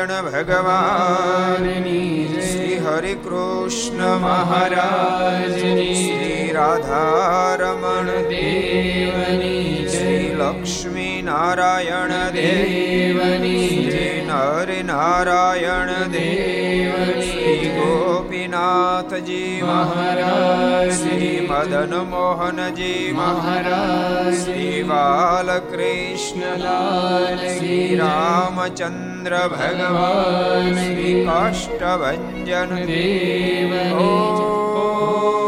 સ્વામિનારાયણ ભગવાનની શ્રી હરિ કૃષ્ણ મહારાજની શ્રી રાધારમણ દેવની શ્રી લક્ષ્મી નારાયણ દેવની શ્રી નર નારાયણ દેવની ગોપીનાથજી મહારાજ. શ્રી મદન મોહનજી મહારાજ. શ્રી બાલકૃષ્ણલાલ શ્રી રામચંદ્ર ભગવાન. શ્રી કાષ્ટભન દેવ. સ્વામિનારાયણ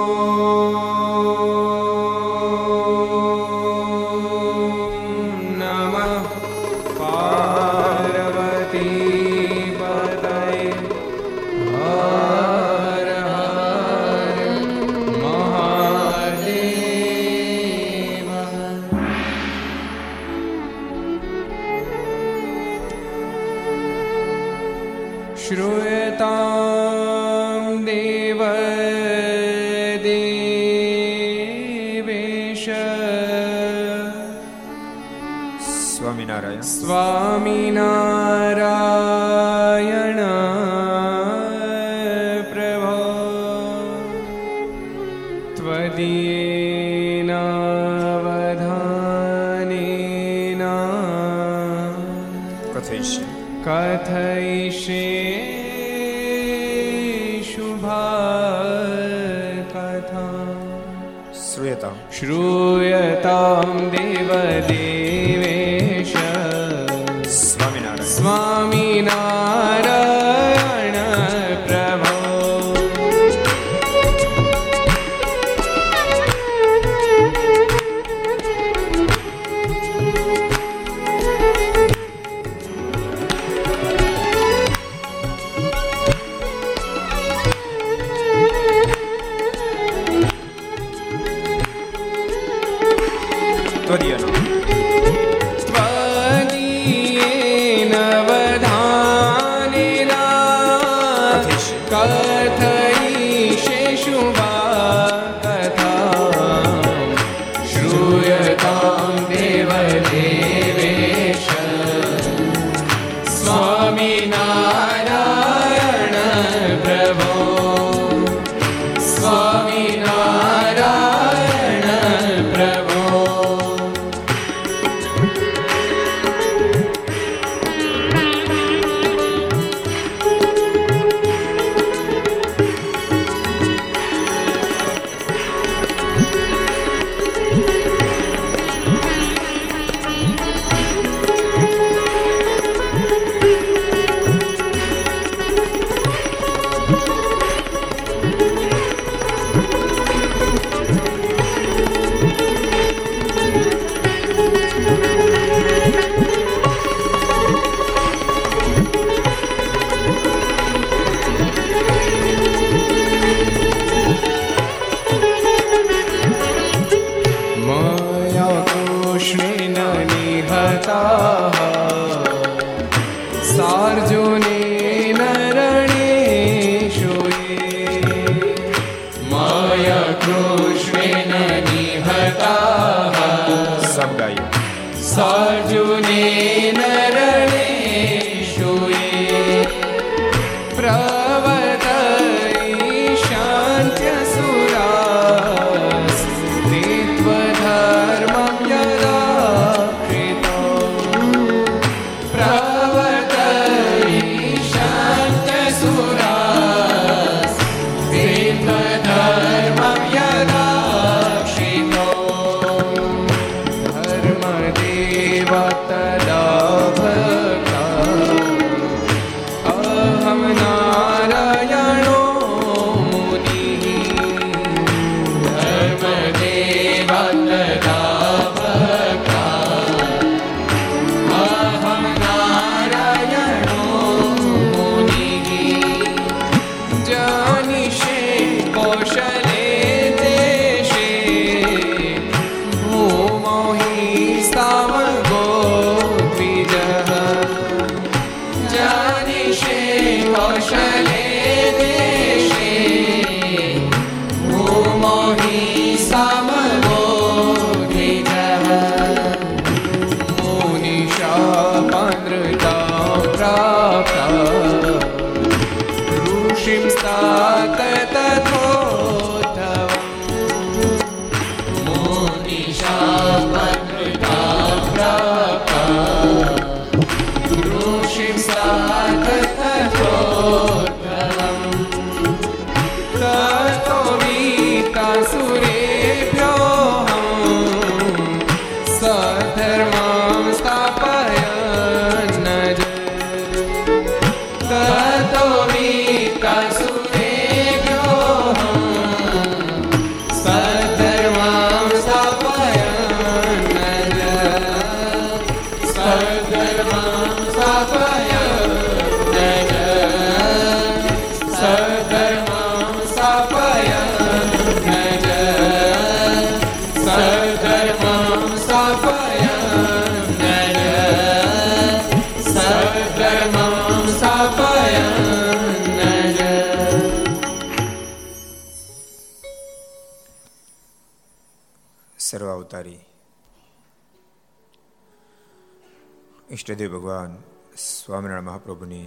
ઈષ્ટદેવ ભગવાન સ્વામિનારાયણ મહાપ્રભુની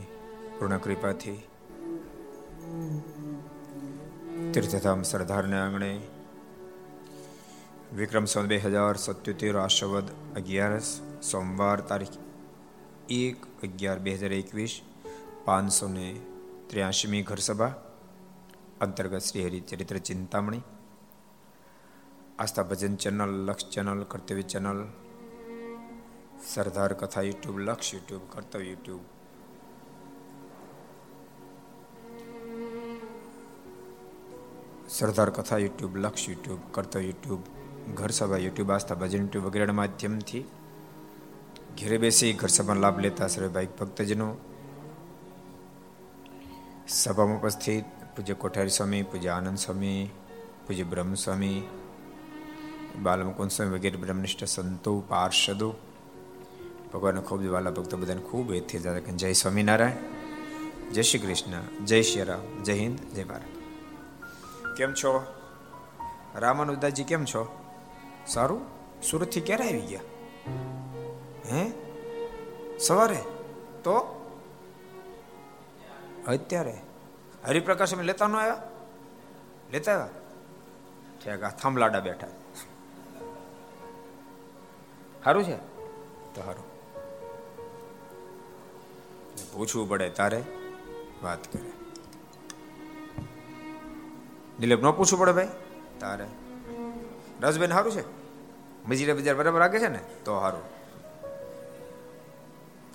પૂર્ણ કૃપાથી તીર્થધામ સરદારના આંગણે વિક્રમ સંવત બે હજાર સત્યોતેર આશવદ અગિયારસ સોમવાર તારીખ એક અગિયાર બે હજાર એકવીસ પાંચસો ને ત્ર્યાસીમી ઘરસભા અંતર્ગત Shri Haricharitra Chintamani Aastha Bhajan channel Lakshya channel Kartavya channel Sardar Katha YouTube, Lakshya YouTube કર્તવ YouTube. સરદાર કથા યુટ્યુબ, લક્ષ યુટ્યુબ કર્તવ યુટ્યુબ, ઘર સભા યુટ્યુબ, આસ્થા ભજન યુટ્યુબ વગેરેના માધ્યમથી ઘેરે બેસી ઘર સભાનો લાભ લેતા સર્વે ભાઈ ભક્તજનો. સભામાં ઉપસ્થિત પૂજ્ય કોઠારી સ્વામી, પૂજ્ય આનંદ સ્વામી, પૂજ્ય બ્રહ્મ સ્વામી બાલમકુંદ સ્વામી વગેરે બ્રહ્મનિષ્ઠ સંતો, પાર્ષદો ભગવાન ખૂબ વાલા ભક્તો બધાને ખૂબ એથી જય સ્વામિનારાયણ, જય શ્રી કૃષ્ણ, જય શ્રી રામ, જય હિન્દ, જય ભારત. કેમ છો? રામાનુદાજી કેમ છો? સારું? સુરતથી ક્યારે આવી ગયા? હે? સવારે? તો? અત્યારે? હરિપ્રકાશ અમે લેતા ન આવ્યા? લેતા આવ્યા? ઠેક થાંભલાડા બેઠા. સારું છે? તો સારું. પૂછવું પડે તારે વાત કરે. દિલીપ, ન પૂછવું પડે ભાઈ? તારે. રસબેન સારું છે? મજીરા બજાર બરાબર રાખે છે ને? તો સારું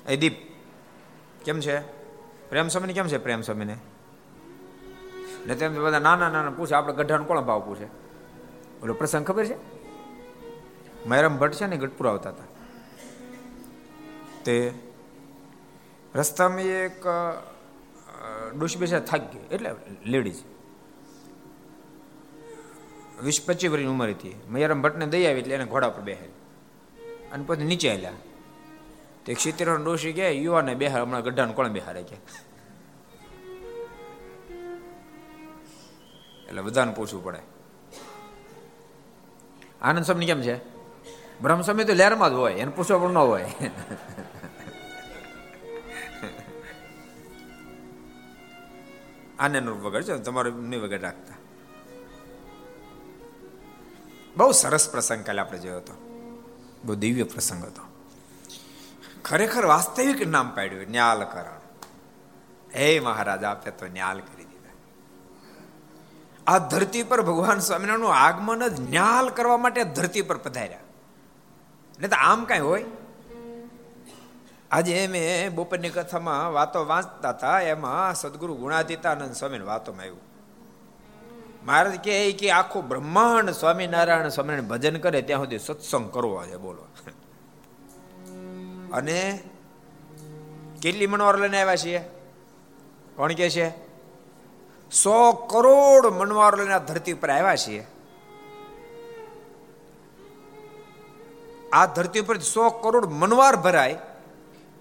એ દીપ, કેમ છે? પ્રેમ સ્વામીને કેમ છે પ્રેમ સ્વામીને? ને તેમ બધા નાના નાના પૂછે, આપણે ગઢાનો કોણ ભાવ પૂછે? ઓલો પ્રસંગ ખબર છે? મહેરમ ભટ્ટ છે ને ગઢપુર આવતા હતા. તે રસ્તામાં એક ડોશી બેસા થાક ગઈ. એટલે લેડીઝ. વીસ પચીસ વર્ષની ઉંમર હતી. મયારામ ભટ્ટને દઈ આવી એટલે એને ઘોડા પર બેહારી અને પછી નીચે આવ્યા તો એક સિત્તેર ડોશી કે યુવાને બેહાર હમણાં ગઢાને કોણ બેહારે કે? એટલે બધાને પૂછવું પડે. આનંદ સ્વામી કેમ છે? બ્રહ્મ સ્વામી તો લહેરમાં જ હોય. એને પૂછવા પણ ન હોય. આને વગર છે, તમારે નહીં વગર રાખતા. બહુ સરસ પ્રસંગ કાલે આપણે જોયો હતો. બહુ દિવ્ય પ્રસંગ હતો. ખરેખર વાસ્તવિક નામ પાડ્યું, ન્યાલકરણ. હે મહારાજ, આપે તો ન્યાલ કરી દીધા. આ ધરતી પર ભગવાન સ્વામિનારાયણનું આગમન જ ન્યાલ કરવા માટે ધરતી પર પધાર્યા. નહીં તો આમ કઈ હોય? આજે મેં બપોરની કથામાં વાતો વાંચતા હતા, એમાં સદગુરુ ગુણાતીતાનંદ સ્વામી વાતોમાં આવ્યું. મહારાજ કહે કે આખું બ્રહ્માંડ સ્વામિનારાયણ સ્વામિનારાયણ ભજન કરે ત્યાં સુધી સત્સંગ કરવો છે બોલો. અને કેટલી મનવાર લઈને આવ્યા છીએ? કોણ કે છે? સો કરોડ મનવાર લઈને ધરતી ઉપર આવ્યા છીએ. આ ધરતી ઉપર સો કરોડ મનવાર ભરાય.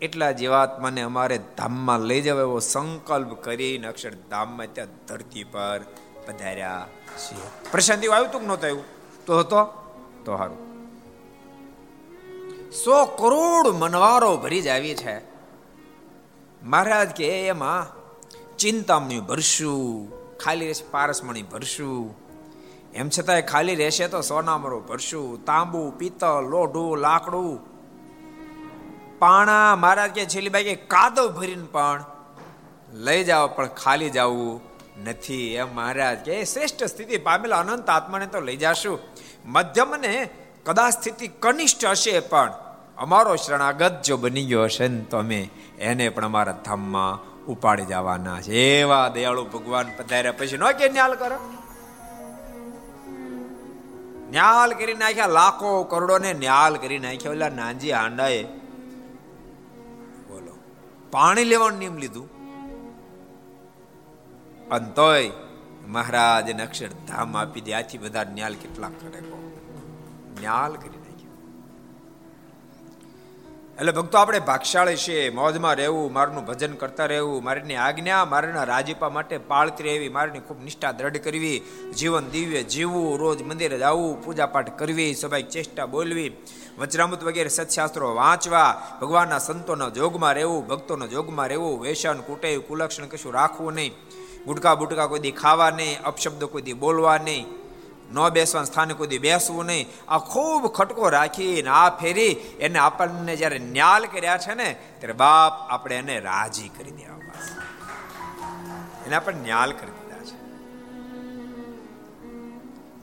એટલા જીવાત્માને અમારે ધામમાં લઈ જવા એવો સંકલ્પ કરીને અક્ષરધામમાં ત્યાં ધરતી પર પધાર્યા છીએ. પ્રશાંતિ આવ્યું તું નહોતું આવ્યું? તો હતો? તો સારું સો કરોડ મનવારો ભરી જ આવી છે. મહારાજ કે એમાં ચિંતામણી ભરશું, ખાલી રહેશે પારસમણી ભરશું. એમ છતાંય ખાલી રહેશે તો સોનામરો ભરશું, તાંબુ, પિત્તળ, લોઢું, લાકડું પાણા મહારાજ કે છેલ્લી બાઈ કે કાદવ ભરીને પણ લઈ જાઓ, પણ ખાલી જવું નથી. એમ મહારાજ કે શ્રેષ્ઠ સ્થિતિ પામેલા અનંત આત્માને તો લઈ જાશું. મધ્યમ ને કદાચ સ્થિતિ કનિષ્ઠ હશે, પણ અમારો શરણાગત જો બની ગયો હશે ને તો અમે એને પણ અમારા ધામમાં ઉપાડી જવાના છે. એવા દયાળુ ભગવાન પધાર્યા પછી નો કે, ન્યાલ કરો. ન્યાલ કરી નાખ્યા, લાખો કરોડો ને ન્યાલ કરી નાખ્યા. ઓલા નાનજી આંડાએ પાણી લેવાનું નિયમ લીધું. અંતોય મહારાજ એને અક્ષરધામ આપી દે. આથી બધા ન્યાલ કેટલા કરે ન્યાલ કરી નાખ્યો. એટલે ભક્તો, આપણે ભાગશાળી છે, મોજમાં રહેવું, મારનું ભજન કરતા રહેવું, મારીની આજ્ઞા, મારીના રાજીપા માટે પાળતી રહેવી, મારીની ખૂબ નિષ્ઠા દ્રઢ કરવી, જીવન દિવ્ય જીવવું, રોજ મંદિરે જવું પૂજા પાઠ કરવી, સ્વાભાવિક ચેષ્ટા બોલવી વચરામૃત વગેરે સત્શાસ્ત્રો વાંચવા, ભગવાનના સંતોના જોગમાં રહેવું, ભક્તોના જોગમાં રહેવું વેસન કુટેવ કુલક્ષણ કશું રાખવું નહીં. ગુટકા બુટકા કોઈ દી ખાવા નહીં, અપશબ્દ કોઈ દી બોલવા નહીં. ન બેસવા સ્થાને કોઈ બેસવું નહીં. આ ખૂબ ખટકો રાખીને આ ફેરી એને આપણને જ્યારે ન્યાલ કર્યા છે ને, ત્યારે બાપ આપણે એને રાજી કરી દેવા એને આપણે ન્યાલ કરી દીધા છે.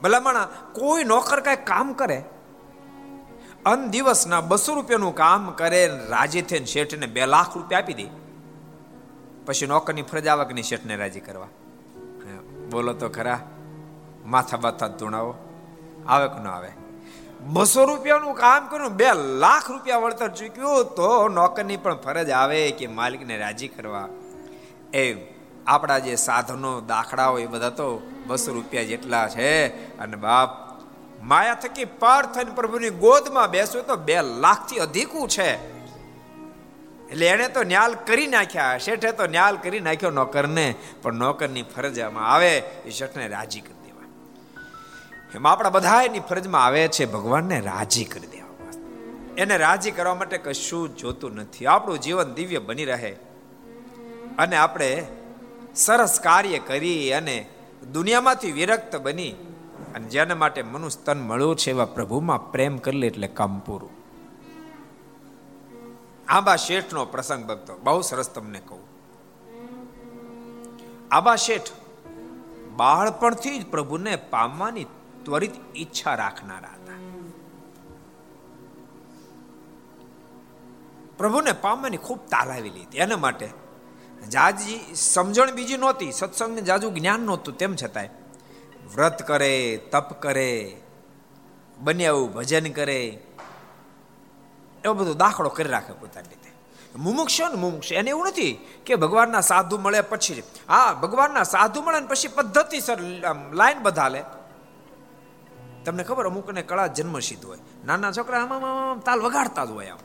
ભલામણ, કોઈ નોકર કઈ કામ કરે અન દિવસના બસો રૂપિયાનું કામ કરે રાજી થઈને શેઠને બે લાખ રૂપિયા આપી દે. પછી નોકરની ફરજ આવકની શેઠને રાજી કરવા. બોલો તો ખરા, માથા બાથા ધૂણાવો, આવે કે ન આવે? બસો રૂપિયાનું કામ કર્યું, બે લાખ રૂપિયા વળતર ચૂક્યું, તો નોકરની પણ ફરજ આવે કે માલિકને રાજી કરવા. એ આપણા જે સાધનો દાખલા હોય એ બધા તો બસો રૂપિયા જેટલા છે, અને બાપ માયા થકી પાર થઈને પ્રભુની ગોદમાં બેસવું તો બે લાખથી અધિકું છે. એટલે એને તો ન્યાલ કરી નાખ્યા, શેઠે તો ન્યાલ કરી નાખ્યો નોકરને, પણ નોકરની ફરજમાં આવે, એ શેઠને રાજી કરી દેવા. એમાં આપણા બધા એની ફરજમાં આવે છે, ભગવાનને રાજી કરી દેવા એને રાજી કરવા માટે કશું જોતું નથી. આપણું જીવન દિવ્ય બની રહે. અને આપણે સરસ કાર્ય કરી અને દુનિયામાંથી વિરક્ત બની અને જેના માટે મનુષ્ય તન મળ્યું છે એવા પ્રભુમાં પ્રેમ કરી લે એટલે કામ પૂરું. આંબા શેઠનો પ્રસંગ ભક્તો, બહુ સરસ તમને કહું. આંબા શેઠ બાળપણથી જ પ્રભુને પામવાની ત્વરિત ઈચ્છા રાખનારા હતા. પ્રભુને પામવાની ખૂબ તાલાવી લીધી એના માટે જાજી સમજણ બીજી નહોતી, સત્સંગને જાજુ જ્ઞાન નહોતું, તેમ છતાંય વ્રત કરે, તપ કરે, બને આવું ભજન કરે, એવો બધો દાખલો કરી રાખે પોતાની રીતે. મુમુક્ષ ને મુમુક્ષ. એને એવું નથી કે ભગવાનના સાધુ મળે પછી હા, ભગવાનના સાધુ મળે ને પછી પદ્ધતિસર લાઈન બધા લે તમને ખબર અમુકને કળા જન્મસિદ્ધ હોય. નાના છોકરા આમ તાલ વગાડતા જ હોય આમ.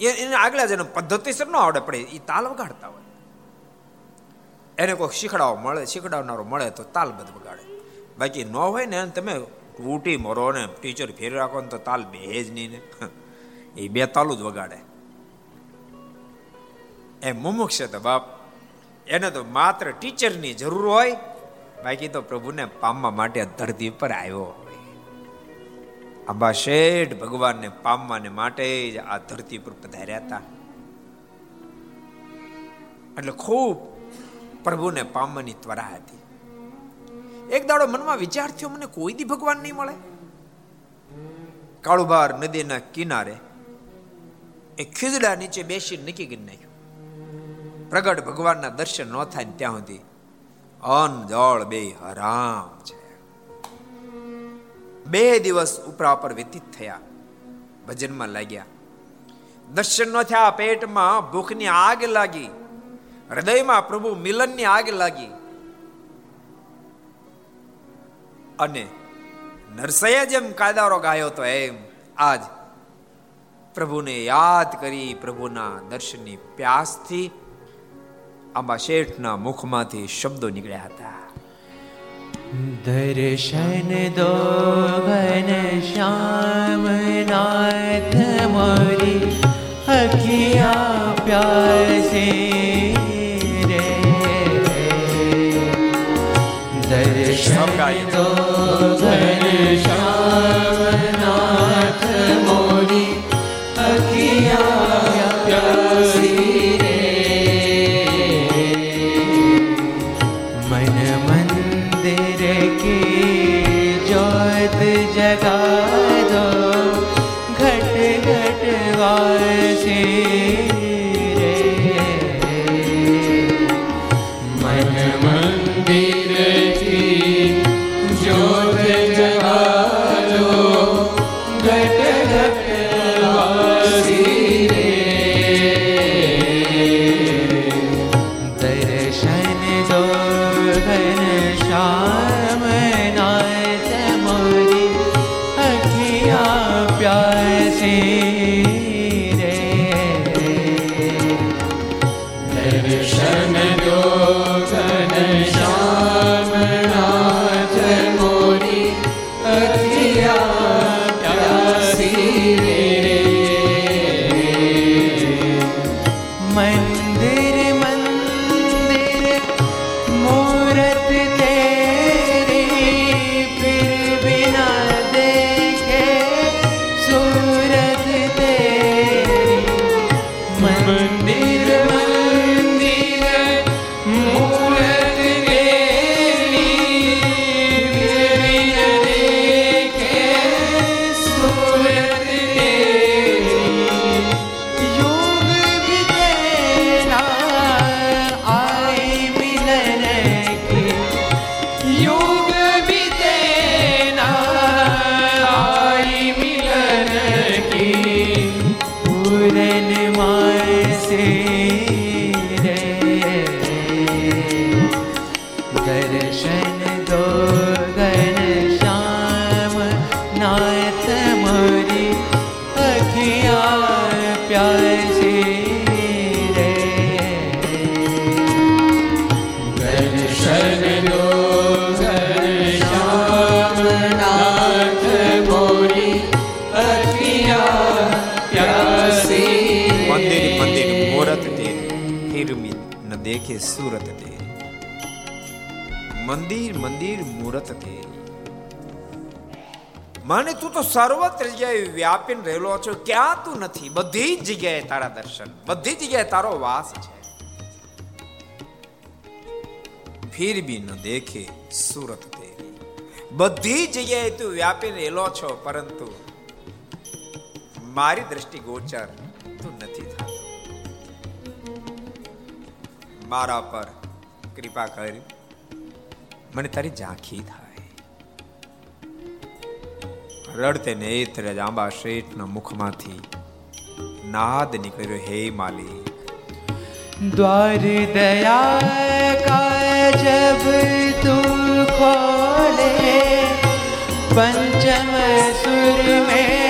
એને આગલા જન્મ પદ્ધતિસર ન આવડે પડે એ તાલ વગાડતા હોય. એને કોઈ શીખડાવો મળે, શીખડાવનારો મળે તો તાલ વગાડે. બાકી ન હોય ને, તમે તૂટી મરો ને ટીચર ફેરી રાખો ને તો તાલ બે નહીં ને. એ બે તાલું જ વગાડે. એ મુમુક્ષ તો બાપ, એને તો માત્ર ટીચરની જરૂર હોય, બાકી તો પ્રભુને પામવા માટે ધરતી પર આવ્યો આંબા શેઠ ભગવાનને પામવાને માટે જ આ ધરતી પર પધાર્યા હતા. એટલે ખૂબ પ્રભુને પામવાની ત્વરા હતી. એક દાડો મનમાં વિચાર થયો, મને કોઈ દી ભગવાન નહીં મળે? કાળુબાર નદીના કિનારે એ ખીજડા નીચે બેસી નક્કી કરી નાખ્યું. પ્રગટ ભગવાનના દર્શન ન થાય ત્યાં સુધી અન જળ બે હરામ છે. બે દિવસ ઉપરા ઉપર વ્યતીત થયા. ભજનમાં લાગ્યા, દર્શન ન થયા, પેટમાં ભૂખની આગ લાગી. હૃદયમાં પ્રભુ મિલનની આગ લાગી. અને નરસૈયા જેમ કાયદારો ગાયો તો એમ આજ પ્રભુને યાદ કરી પ્રભુના દર્શનની પ્યાસથી આંબા શેઠના મુખમાંથી શબ્દો નીકળ્યા હતા. દર્શન દો ઘન શ્યામ નાથ મોરી, અખિયા પ્યાસે દર્શન દો મને તું તો સર્વત્ર જગ્યાએ વ્યાપીને રહેલો છો, ક્યાં તું નથી. બધી જ જગ્યાએ તારા દર્શન, બધી જગ્યાએ તારો વાસ છે. ફિર બી ન દેખે સુરત તેરી બધી જગ્યાએ તું વ્યાપીને રહેલો છો, પરંતુ મારી દ્રષ્ટિ ગોચર તું નથી થતો. મારા પર કૃપા કરી. મને તારી ઝાંખી થાય. રડતે નેત્ર જ આંબા શેઠના મુખમાંથી. નાદ નીકળ્યો હે માલિક દ્વાર દયા કા જબ તું ખોલે, પંચમ સુર મેં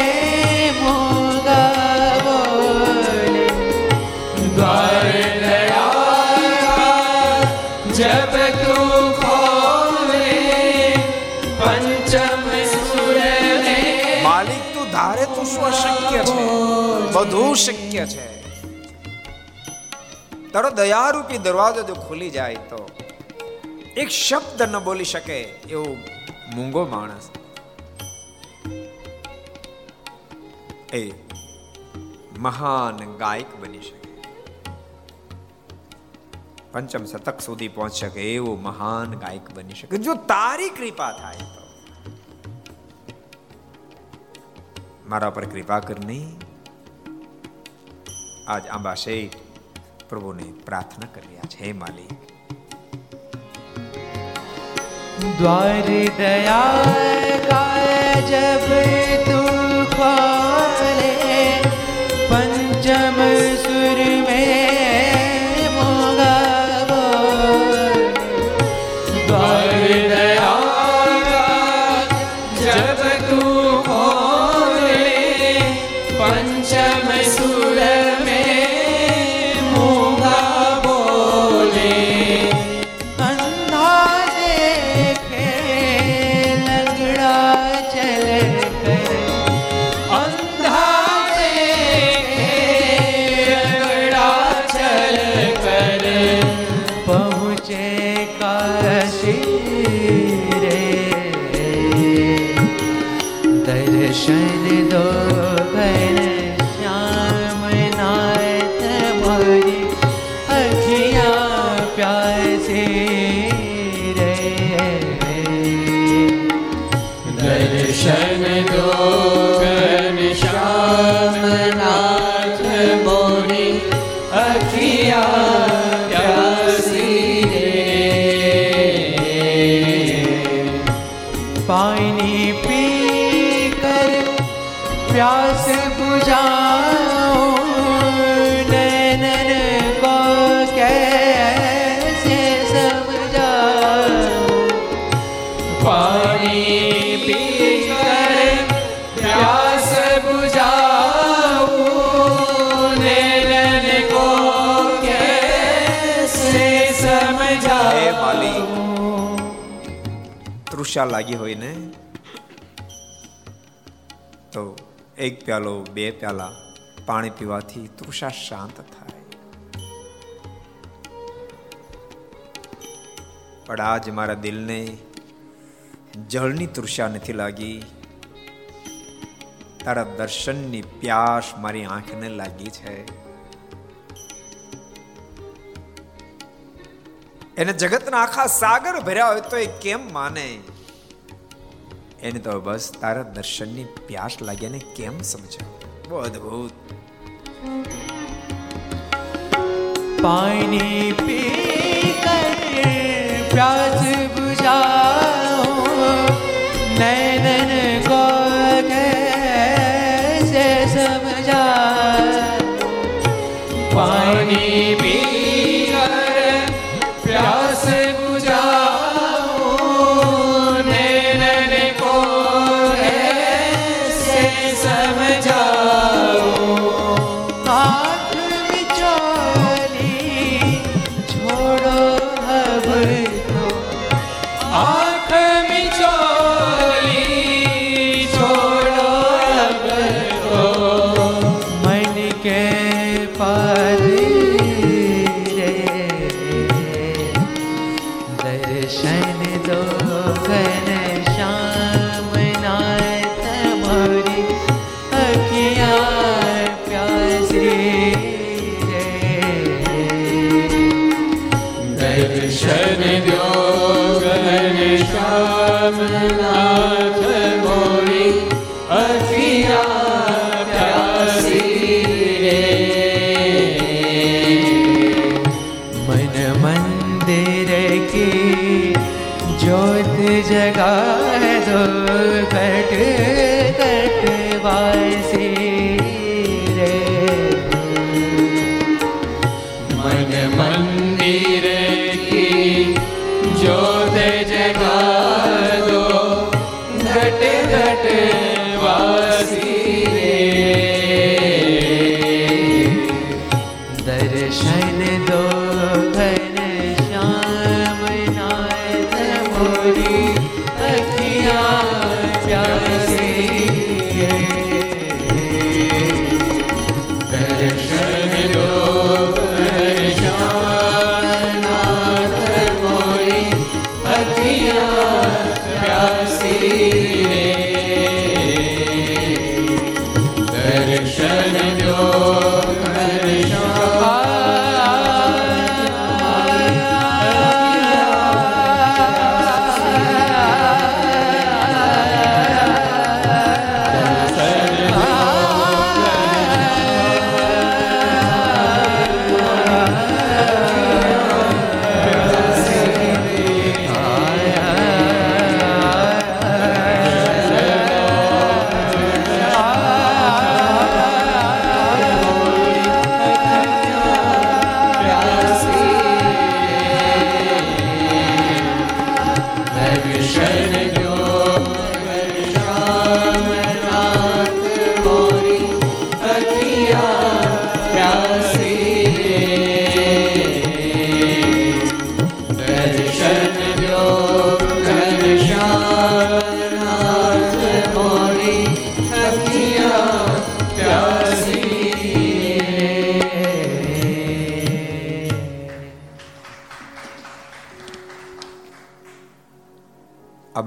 બધું શક્ય છે. તારો દયારૂપી દરવાજો જો ખુલી જાય તો એક શબ્દ ન બોલી શકે એવો મૂંગો માણસ. એ મહાન ગાયક બની શકે. પંચમ શતક સુધી પહોંચી શકે એવો મહાન ગાયક બની શકે. જો તારી કૃપા થાય તો. મારા પર કૃપા કરની આજ આંબા શેઠ પ્રભુને પ્રાર્થના કરી રહ્યા છે હે માલિક द्वार दया का जब तू खोले पंचम सुर में તૃષા લાગી હોય ને? તો એક પ્યાલો, બે પ્યાલા પાણી પીવાથી તૃષા શાંત થાય. પણ આજ મારા દિલને જળની તૃષા નથી લાગી. તારા દર્શનની પ્યાસ મારી આંખને લાગી છે. એને જગતના આખા સાગર ભર્યા હોય તો એ કેમ માને? એને તો બસ તારા દર્શનની પ્યાસ લાગ્યાને કેમ સમજે બહુ અદભુત. પાણી પી કરે પ્યાસ બુઝાઓ નૈનન કો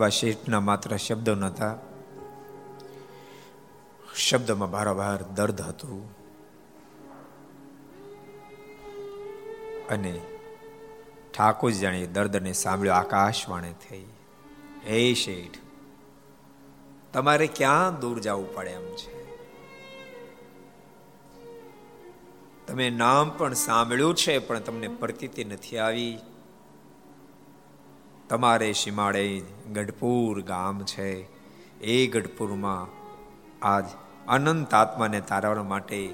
આબા શેઠના માત્ર શબ્દો નહોતા. શબ્દમાં ભારોભાર, દર્દ હતું. અને ઠાકોર જાણે દર્દને સાંભળ્યો, આકાશવાણી થઈ. હે શેઠ, તમારે ક્યાં દૂર જવું પડે એમ છે? તમે નામ પણ સાંભળ્યું છે, પણ તમને પ્રતીતિ નથી આવી. તમારે સીમાડે ગઢપુર ગામ છે. એ ગઢપુરમાં આજ અનંત આત્માને તારવા માટે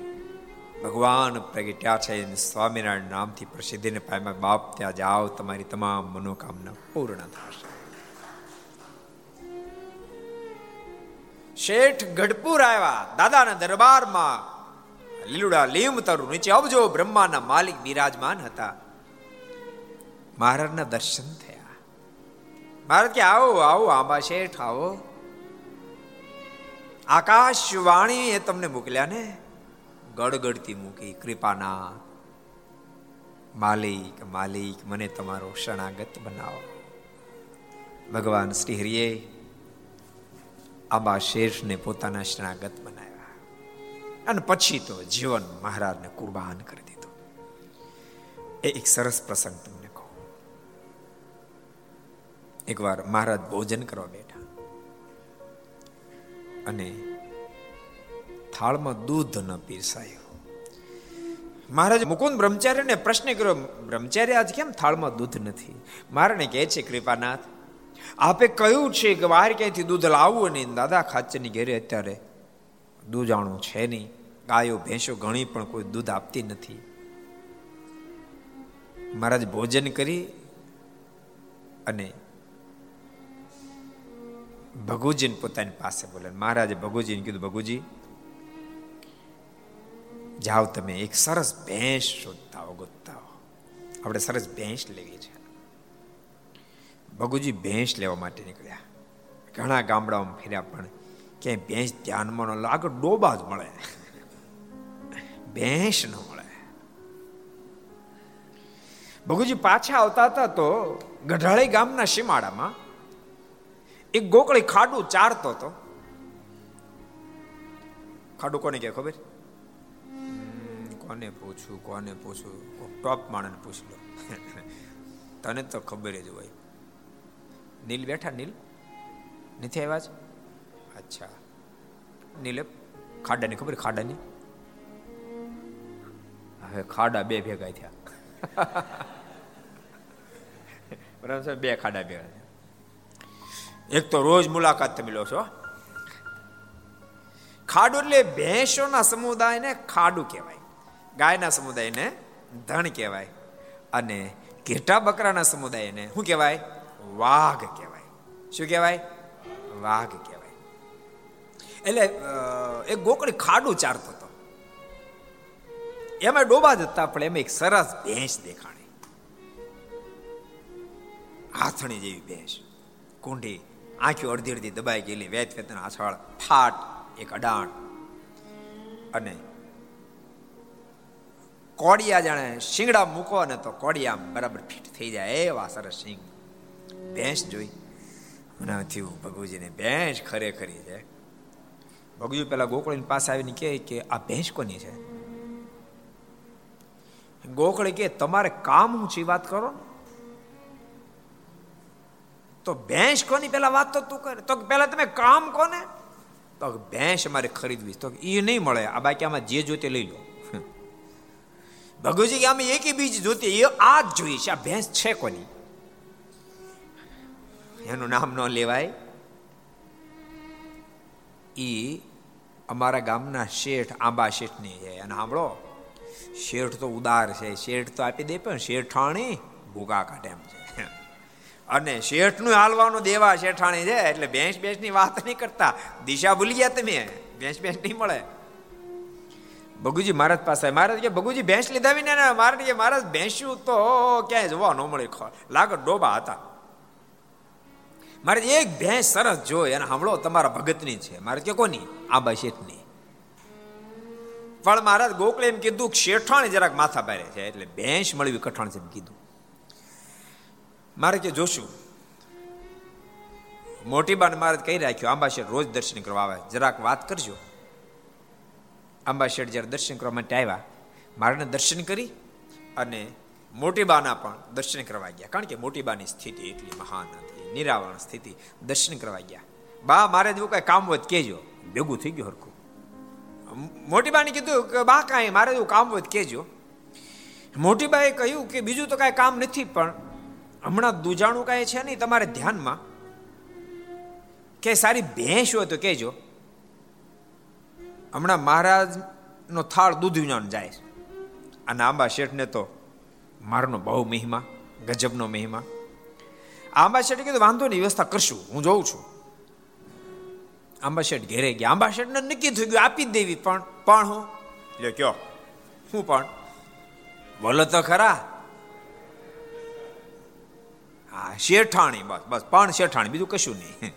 ભગવાન પ્રગટ્યા છે સ્વામિનારાયણ નામથી પ્રસિદ્ધિને પામ્યા બાપ ત્યાં જાઓ, તમારી તમામ મનોકામના પૂર્ણ થશે. શેઠ ગઢપુર આવ્યા, દાદાના દરબારમાં. લીલુડા લીમ તરુ નીચે અબજો બ્રહ્માના માલિક બિરાજમાન હતા. મહારાજના દર્શન થયા. મહારાજ કે આવો આવો, આંબા શેઠ, આવો. આકાશવાણી એ તમને મોકલ્યા ને? ગડગડતી મૂકી કૃપાના માલિક માલિક, મને તમારો શરણાગત બનાવો. ભગવાન શ્રી હરિએ આંબા શેઠને પોતાના શરણાગત બનાવ્યા. અને પછી તો જીવન મહારાજને કુરબાન કરી દીધું. એ એક સરસ પ્રસંગ એકવાર મહારાજ ભોજન કરવા બેઠા. અને થાળમાં દૂધ ન પીરસાયું. મહારાજ મુકુંદ બ્રહ્મચાર્યને પ્રશ્ન કર્યો, બ્રહ્મચાર્ય આજ કેમ થાળમાં દૂધ નથી? મારાને કહે છે, કૃપાનાથ, આપે કહ્યું છે કે બહાર ક્યાંયથી દૂધ લાવવું નહીં દાદા ખાચરની ઘેરે અત્યારે દૂધાણું છે નહીં. ગાયો, ભેંસો ઘણી પણ કોઈ દૂધ આપતી નથી. મહારાજ ભોજન કરી અને ભગુજીને પોતાની પાસે બોલે. મહારાજે ભગુજીને કીધું, ભગુજી, જાઓ તમે એક સરસ ભેંસ શોધતા હો, ગોતતા હો. આપણે સરસ ભેંસ લેવી છે. ભગુજી ભેંસ લેવા માટે નીકળ્યા. ઘણા ગામડાઓમાં ફેર્યા, પણ ક્યાંય ભેંસ ધ્યાનમાં ન લાગે ડોબા જ મળે. ભેંસ ન મળે. ભગુજી પાછા આવતા હતા તો ગઢાળી ગામના સીમાડામાં એક ગોકળી ખાડું ચારતો હતો. ખાડું કોને કહે ખબર? કોને પૂછું કોને પૂછું? ટોપ માણસને પૂછ લો. તને તો ખબર જ હોય. નીલ બેઠા, નીલ? નથી આવ્યા છે અચ્છા. નીલે ખાડાની ખબર, ખાડાની? હવે ખાડા બે ભેગા થયા. બરાબર બે ખાડા ભેગા થયા. એક તો રોજ મુલાકાત તમે લો છો. ખાડું એટલે ભેંસોના સમુદાયને ખાડું કહેવાય. ગાયના સમુદાયને ધણ કહેવાય. અને ઘેટા બકરાના સમુદાયને શું કહેવાય? વાઘ કહેવાય. શું કહેવાય? વાઘ કહેવાય. એટલે એક ગોકળી ખાડું ચારતો હતો. એમાં ડોબા જતા પણ એમાં એક સરસ ભેંસ દેખાણી. હાથણી જેવી ભેંસ. કુંડી. આંખી અડધી અડધી દબાઈ ગયેલી, વેત વેતન આછળ ફાટ, એક અડાણ. અને કોડિયા જાણે શિંગડા મૂકો ને તો કોડિયા બરાબર ફિટ થઈ જાય, એવા સરસ સિંગ ભેંસ જોઈ. મને થયું, ભગુજીને ભેંસ ખરેખરી છે. ભગુજી પેલા ગોકળીની પાસે આવીને કહે કે, આ ભેંસ કોની છે? ગોકળી કે તમારે કામ છે વાત કરો તો ભેંસ કોની પેલા વાત તો તું કરે? તો પેલા તમે કામ કોને? તો ભેંસ અમારે ખરીદવી તો એ નહીં મળે. આ બાકી આમાં જે જોતે લઈ લો. ભગવજી કે અમે એક બીજ જોતી એ આ જ જોઈએ છે. આ ભેંસ છે કોની? એનું નામ ન લેવાય. એ અમારા ગામના શેઠ, આંબા શેઠની છે. અને સાંભળો, શેઠ તો ઉદાર છે. શેઠ તો આપી દે પણ શેઠાણી ભૂગા કાઢે એમ છે. અને શેઠનું હાલવાનું દેવા શેઠાણી છે, એટલે ભેંસ ભેંસની વાત નહીં કરતા. દિશા ભૂલી ગયા તમે ભેંસ ભેંસ નહીં મળે. ભગુજી મહારાજ પાસે, મહારાજ કે, ભગુજી ભેંસ લીધા વિને મહારાજ કે, મહારાજ ભેંસ્યું તો ક્યાંય જોવા ન મળે લાગત ડોબા હતા. મારે એક ભેંસ સરસ જોઈ અને સાંભળો, તમારા ભગતની છે. મારે કે, કોની? આંબા શેઠની. પણ મહારાજ ગોકળે એમ કીધું શેઠાણી જરાક માથા પારે છે, એટલે ભેંસ મળવી કઠણ છે એમ કીધું. મારે કે જોશું, મોટી બાને મહારાજ કહી રાખ્યું, આંબાશેઠ રોજ દર્શન કરવા આવે. જરાક વાત કરજો. આંબાશેઠ જ્યારે દર્શન કરવા માટે આવ્યા, મારાને દર્શન કરી અને મોટી બાના પણ દર્શન કરવા ગયા. કારણ કે મોટી બાની સ્થિતિ એટલી મહાન હતી, નિરાવરણ સ્થિતિ. દર્શન કરવા ગયા. બા, મારે જેવું કઈ કામ વધ કેજો ભેગું થઈ ગયું હરખું. મોટી બાને કીધું કે, બા, કાંઈ, મારે એવું કામ વધ કેજો મોટી બાએ કહ્યું કે, બીજું તો કાંઈ કામ નથી, પણ હમણાં દુજાણું કાંઈ છે નહીં, તમારે ધ્યાનમાં. કે સારી ભેંસ હોય તો કહેજો. હમણાં મહારાજનો થાળ દૂધ વિનાનો જાય અને આંબા શેઠને તો મારનો બહુ મહિમા, ગજબનો મહિમા. આંબા શેઠે કીધું, વાંધો નહીં, વ્યવસ્થા કરશું, હું જોઉં છું. આંબા શેઠ ઘેરે ગયા. આંબા શેઠને નક્કી થઈ ગયું આપી દેવી, પણ પણ હું એટલે કયો, હું પણ. બોલો તો ખરા. હા, શેઠાણી, બસ બસ, પણ શેઠાણી, બીજું કશું નહીં.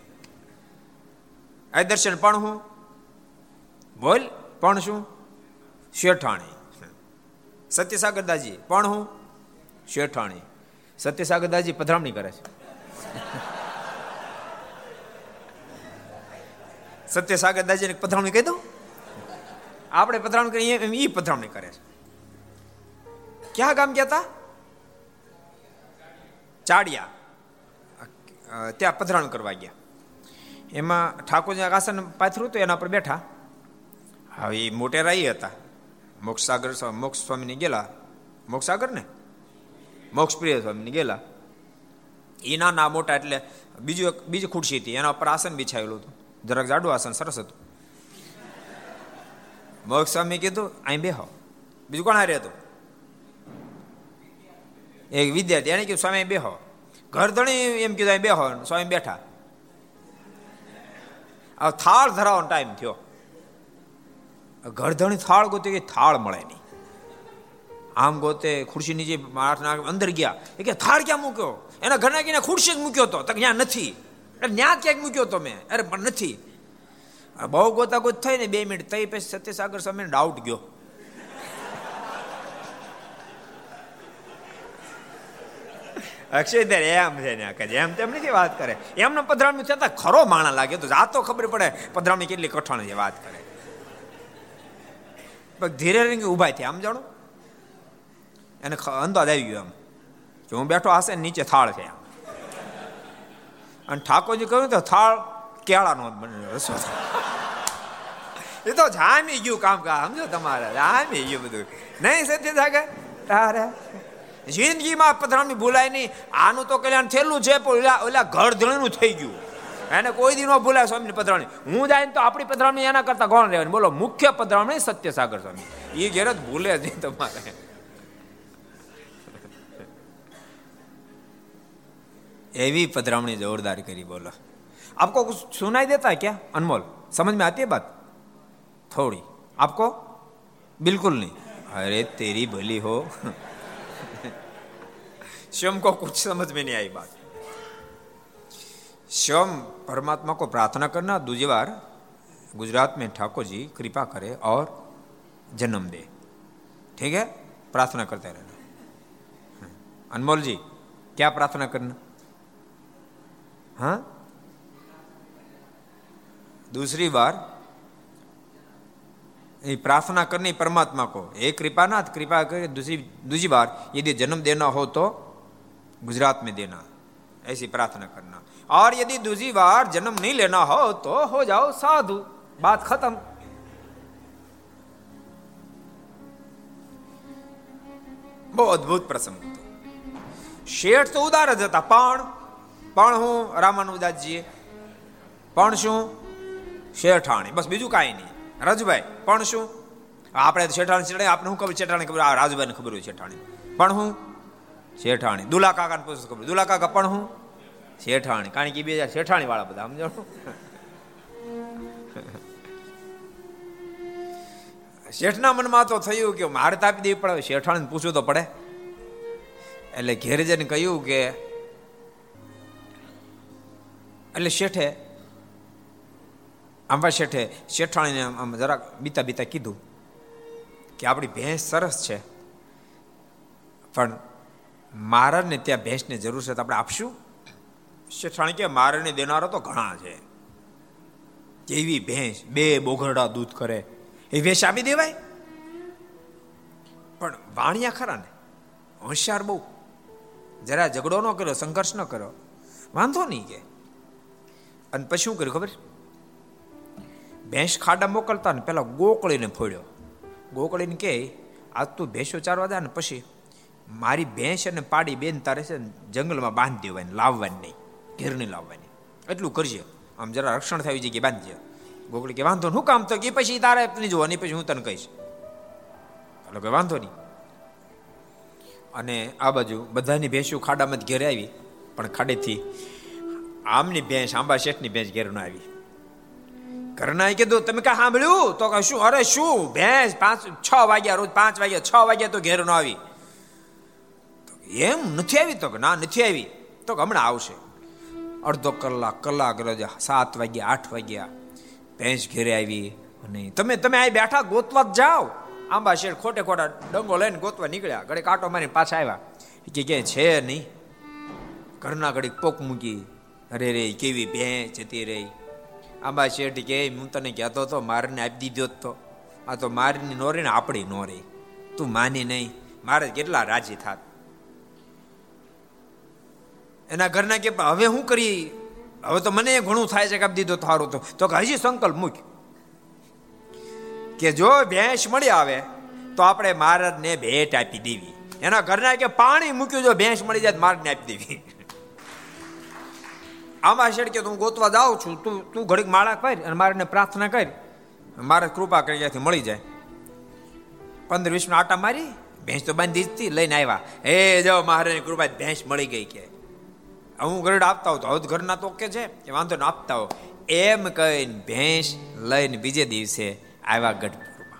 આ દર્શન પણ હું? બોલ, પણ શું? શેઠાણી. સત્યસાગર દાજી, પણ હું? શેઠાણી. સત્યસાગર દાજી પધરામણી કરે છે. સત્યસાગર દાજીને પધરામણી કહી દઉં? આપણે પધરામણી કરીએ એમ એ પધરામણી કરે છે. ક્યાં ગામ ગયા હતા ચાડિયા ત્યાં પધરાણ કરવા ગયા. એમાં ઠાકોરજી આસન પાથરું તો એના પર બેઠા. હવે એ મોટેરા એ હતા મોક્ષસાગર મોક્ષ સ્વામીને ગયેલા. મોક્ષસાગર ને? મોક્ષપ્રિય સ્વામીને ગયેલા. એ નાના મોટા એટલે બીજું એક, બીજી ખુરશી હતી. એના ઉપર આસન બિછાયેલું હતું. જરાક જાડું આસન, સરસ હતું. મોક્ષ સ્વામી કીધું, અહીં બેહો. બીજું કોણ હારે હતું? એક વિદ્યાર્થી, એને કીધું, સ્વામી, બેહો. ઘર ધણી એમ કીધું બેહો. સ્વામી બેઠા. આ થાળ ધરાવવાનો ટાઈમ થયો. ગરધણી થાળ ગોતે કે થાળ મળે નહીં. આમ ગોતે ખુરશી નીચે માણસના અંદર ગયા. એ કે, થાળ ક્યાં મૂક્યો? એના ઘરના કીને ખુરશી જ મૂક્યો હતો ત્યાં નથી. એટલે ત્યાં ક્યાંક મૂક્યો તો મેં. અરે, પણ નથી. બહુ ગોતા ગોત થઈ ને બે મિનિટ, તઈ પછી સત્યસાગર સામે ડાઉટ ગયો. અક્ષયધર એમ છે ને કે એમ તેમ નથી વાત કરે. એમને પધરામણી થતા ખરો માણા લાગે તો આ તો ખબર પડે પધરામણી કેટલી કઠણ છે વાત કરે. ધીરે રંગે ઊભા થયા, આમ જાણો? એને અંદાજ આવી ગયો એમ. કે હું બેઠો હશે નીચે થાળ છે અને ઠાકોરજી કહ્યું તો થાળ કેળાનો રસો એ તો જામી ગયું કામ કા સમજો તમારે, જામી ગયું બધું. નહીં, સત્ય થાકે તારે? જિંદગીમાં પધરામણી ભૂલાય નહીં આનું તો કલ્યાણ થયેલું છે પણ ઓલા ઓલા ઘર ધણીનું થઈ ગયું એને કોઈ દી ન ભૂલાય સ્વામીની પધરામણી હું જાય તો આપણી પધરામણી એના કરતા કોણ રહેવાની બોલો મુખ્ય પધરામણી સત્યસાગર સ્વામી એ ઘેર જ ભૂલે જ નહીં તમારે એવી પધરામણી જોરદાર કરી બોલો આપકો कुछ सुनाई देता है क्या अनमोल समझ में आती है बात थोड़ी आपको बिल्कुल नहीं अरे तेरी भली हो शिवम को कुछ समझ में नहीं आई बात। शिवम परमात्मा को प्रार्थना करना, दूसरी बार गुजरात में ठाकुर जी कृपा करे और जन्म दे। ठीक है? प्रार्थना करते रहना। अनमोल जी, क्या प्रार्थना करना? हाँ? दूसरी बार ये प्रार्थना करनी परमात्मा को। एक कृपानाथ कृपा करे, दूसरी दूसरी बार यदि जन्म देना हो तो गुजरात में देना ऐसी प्रार्थना करना और यदि दूसरी बार जन्म नहीं लेना हो तो हो जाओ साधु बात खत्म બહુ અદભુત પ્રસંગ હતો શેઠ તો ઉદાર જ હતા પણ પણ હું રામાનુદાસજીએ પણ શું શેઠાણી બસ બીજું કાંઈ નહીં રાજુભાઈ પણ શું આપણે શેઠાણી ચડે આપણે શું ખબર શેઠાણી ખબર આ રાજુભાઈને ખબર હોય શેઠાણી પણ હું શેઠાણી. દુલા કાકાને પૂછ ખબર? દુલા પણ હું? શેઠાણી. કારણ કે બે શેઠાણી વાળા બધા, સમજો? શેઠના મનમાં તો થયું કે મારે તાપી દેવી પડે શેઠાણીને પૂછવું તો પડે. એટલે ઘેર જઈને કહ્યું કે, એટલે શેઠે આંબા શેઠે, શેઠાણીને આમ જરાક બીતા બીતા કીધું કે આપણી ભેંસ સરસ છે. પણ મારાને ત્યાં ભેંસની જરૂર છે તો આપણે આપશું? શેઠાણી કે મારને દેનારો તો ઘણા છે. જેવી ભેંસ બે બોઘરડા દૂધ કરે, એ ભેંસ આપી દેવાય? પણ વાણિયા ખરા ને? હોશિયાર બહુ. જરા ઝઘડો ન કર્યો, સંઘર્ષ ન કર્યો. વાંધો નહીં કે. અને પછી શું કર્યું ખબર? ભેંસ ખાડા મોકલતા ને પેલા ગોકળીને ફોડ્યો. ગોકળીને કે, આજ તું ભેંસો ચારવા દે ને પછી મારી ભેંસ અને પાડી બેન તારે છે જંગલમાં બાંધી દેવાની, લાવવાની નહીં ઘેર નહીં લાવવાની. એટલું કરજે. આમ જરા રક્ષણ થવી જગ્યાએ બાંધજે. ગોકળી કે વાંધો શું કામ તો કે પછી તારે નહીં જોવાની પછી હું તને કહીશ. એટલે કે વાંધો નહીં. અને આ બાજુ બધાની ભેંસો ખાડામાં જ ઘેરે આવી, પણ ખાડેથી આમની ભેંસ, આંબા શેઠની ભેંસ ઘેર ન આવી. ઘરના કીધું, તમે કાં સાંભળ્યું? તો શું? અરે શું? ભેંસ પાંચ, છ વાગ્યા, રોજ પાંચ વાગ્યા, છ વાગ્યા તો ઘેર ન આવી. એમ નથી આવી તો કે ના, નથી આવી તો કે હમણાં આવશે. અડધો કલાક કલાક રજા, સાત વાગ્યા, આઠ વાગ્યા, ભેંસ ઘેરે આવી અને તમે તમે આ બેઠા ગોતવા જ જાઓ. આંબા શેર ખોટે ખોટા ડંગો લઈને ગોતવા નીકળ્યા. ઘડી કાંટો મારીને પાછા આવ્યા. કે ક્યાંય છે નહીં. ઘરના ઘડી પોક મૂકી, અરે રે કેવી ભેંચ જતી રહી આંબા શેઠ કે હું તને કહેતો હતો, મારને આપી દીધો તો. આ તો મારની નો રહી ને આપણી નો રહી. તું માની નહીં. મારે કેટલા રાજી થાત. એના ઘરના કે હવે શું કરી? હવે તો મને ઘણું થાય છે કે દીધો થારું તો. કે હજી સંકલ્પ મૂક કે જો ભેંસ મળી આવે, તો આપણે મહારાજને ભેટ આપી દેવી. એના ઘરના કે પાણી મૂક્યું, જો ભેંસ મળી જાય મારને આપી દેવી. આમાં શેડ કે હું ગોતવા જાઉં છું, તું તું ઘડીક માળા કર અને મારાને પ્રાર્થના કર. મારે કૃપા કરી ત્યાંથી મળી જાય. પંદર વીસ આટા મારી, ભેંસ તો બાંધી હતી, લઈને આવ્યા. હે જો મહારાજની કૃપા ભેંસ મળી ગઈ કે. હું ગરડ આપતા હોઉં તો હવે ઘરના તો કે છે, એ વાંધો ને, આપતા હો એમ કહીને ભેંસ લઈને બીજે દિવસે આવ્યા ગઢપુરમાં.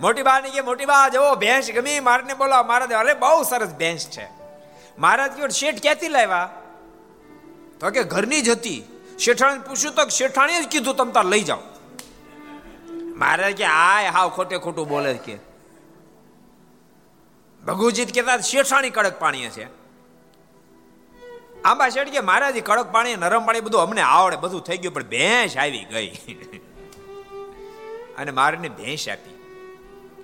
મોટી બા ને કે, મોટી બા જવો ભેંસ ગમી? મારને બોલાવો. મહારાજ અરે, બહુ સરસ ભેંસ છે. મહારાજ કહ્યું શેઠ ક્યાંથી લાવ્યા? તો કે, ઘરની જ હતી. શેઠાણી પૂછ્યું તો શેઠાણીએ જ કીધું તમ તાર લઈ જાઓ. મહારાજ કે આય, હાવ ખોટે ખોટું બોલે કે ભગુજીત કહેતા, શેઠાણી કડક પાણી છે. આંબા શેઠ કે મહારાજ કડક પાણી, નરમ પાણી બધું અમને આવડે, બધું થઈ ગયું, પણ ભેંસ આવી ગઈ. અને મારને ભેંસ આપી.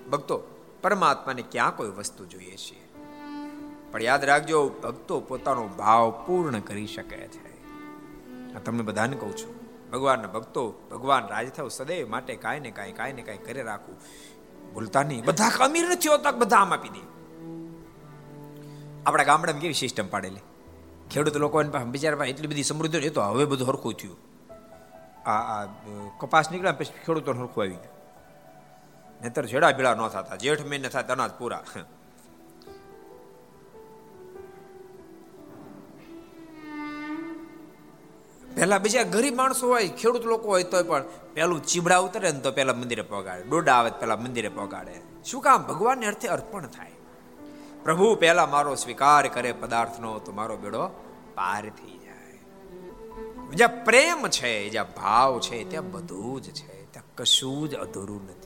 ભક્તો, પરમાત્માને ક્યાં કોઈ વસ્તુ જોઈએ છે પણ યાદ રાખજો, ભક્તો પોતાનો ભાવ પૂર્ણ કરી શકે છે. તમને બધાને કહું છું. ભગવાનના ભક્તો, ભગવાન રાજ થયો સદૈવ માટે કાંઈ ને કાંઈ કાંઈ ને કાંઈ કરે રાખવું. ભૂલતા નહીં. બધા અમીર નથી હોતા બધા આમ આપી દે. આપણા ગામડામાં કેવી સિસ્ટમ પાડેલી? ખેડૂત લોકો બિચારા એટલી બધી સમૃદ્ધિ એ તો હવે બધું હરખું થયું. આ આ કપાસ નીકળ્યા પછી ખેડૂતો હરખું આવી ગયું. નહીતર છેડા ભીડા ન થતા, જેઠ મહિને થાય અનાજ પૂરા. પેલા બીજા ગરીબ માણસો હોય, ખેડૂત લોકો હોય તો પણ પેલું ચીબડા ઉતરે ને તો પેલા મંદિરે પગાડે, ડોડા આવે પેલા મંદિરે પગાડે. શું કામ? ભગવાનને અર્થે અર્પણ થાય. પ્રભુ, પહેલા મારો સ્વીકાર કરે પદાર્થનો, તો મારો બેડો પાર થઈ જાય. જ્યાં પ્રેમ છે, જ્યાં ભાવ છે, ત્યાં બધું જ છે, ત્યાં કશું જ અધૂરું નથી.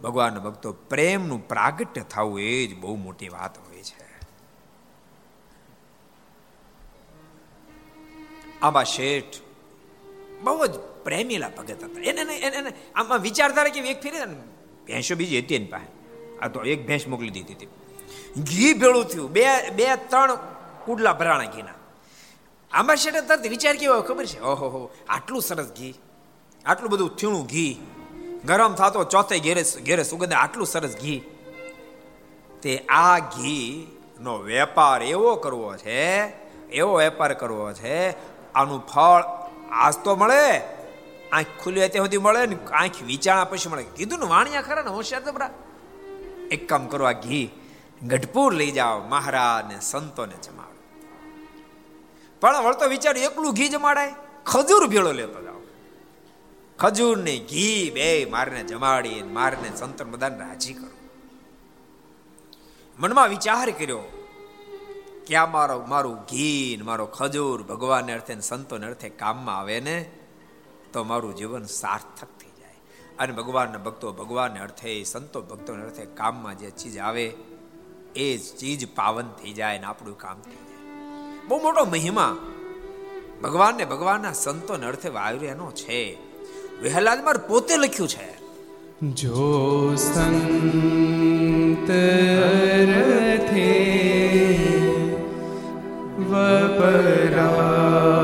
ભગવાન ભક્તો, પ્રેમનું પ્રાગટ્ય થવું એ જ બહુ મોટી વાત હોય છે. આંબા શેઠ બહુ જ પ્રેમીલા ભગત હતા. એને એને આમાં વિચારધારા કે એક ફેરી ભેંસો બીજી હતી એની પાસે. આ તો એક ભેંસ મોકલી દીધી હતી. ઘી ભેળું થયું. બે બે, ત્રણ કુડલા ભરાણા ઘીના. આંબા શેઠે તરત વિચાર કેવો ખબર છે? ઓહો, હો, આટલું સરસ ઘી. આટલું બધું થીણું ઘી. ગરમ થતો ચોથે ઘેરે ઘેરે સુગંધ, આટલું સરસ ઘી. તે આ ઘી નો વેપાર એવો કરવો છે, એવો વેપાર કરવો છે, આનું ફળ આજ તો મળે, આંખ ખુલી ત્યાં સુધી મળે ને આંખ વિચારણા પછી મળે. કીધું ને વાણિયા ખરા ને હોશિયાર તો એક કામ કરો, આ ઘી ગઢપુર લઈ જાઓ મહારાજ ને સંતોને જમાડો. પણ વળતો વિચાર, એકલું ઘી જમાડાય? ખજૂર ભેળો લેતો જાઓ. ખજૂર ને ઘી બે મારને જમાડી મારને સંતન બધાને રાજી કરો. મનમાં વિચાર કર્યો કે આ મારો, મારું ઘી મારો ખજૂર ભગવાન અર્થે સંતોને અર્થે કામમાં આવે ને, તો મારું જીવન સાર્થક અને ભગવાનના ભક્તો ભગવાનને અર્થે, સંતો ભક્તોને અર્થે કામમાં જે ચીજ આવે, એ ચીજ પાવન થઈ જાય ને આપણું કામ થઈ જાય. બહુ મોટો મહિમા. ભગવાનને ભગવાનના સંતોને અર્થે વાયુર્યનો છે. વેહલાદ પોતે લખ્યું છે. જો સંત રથે વપરાય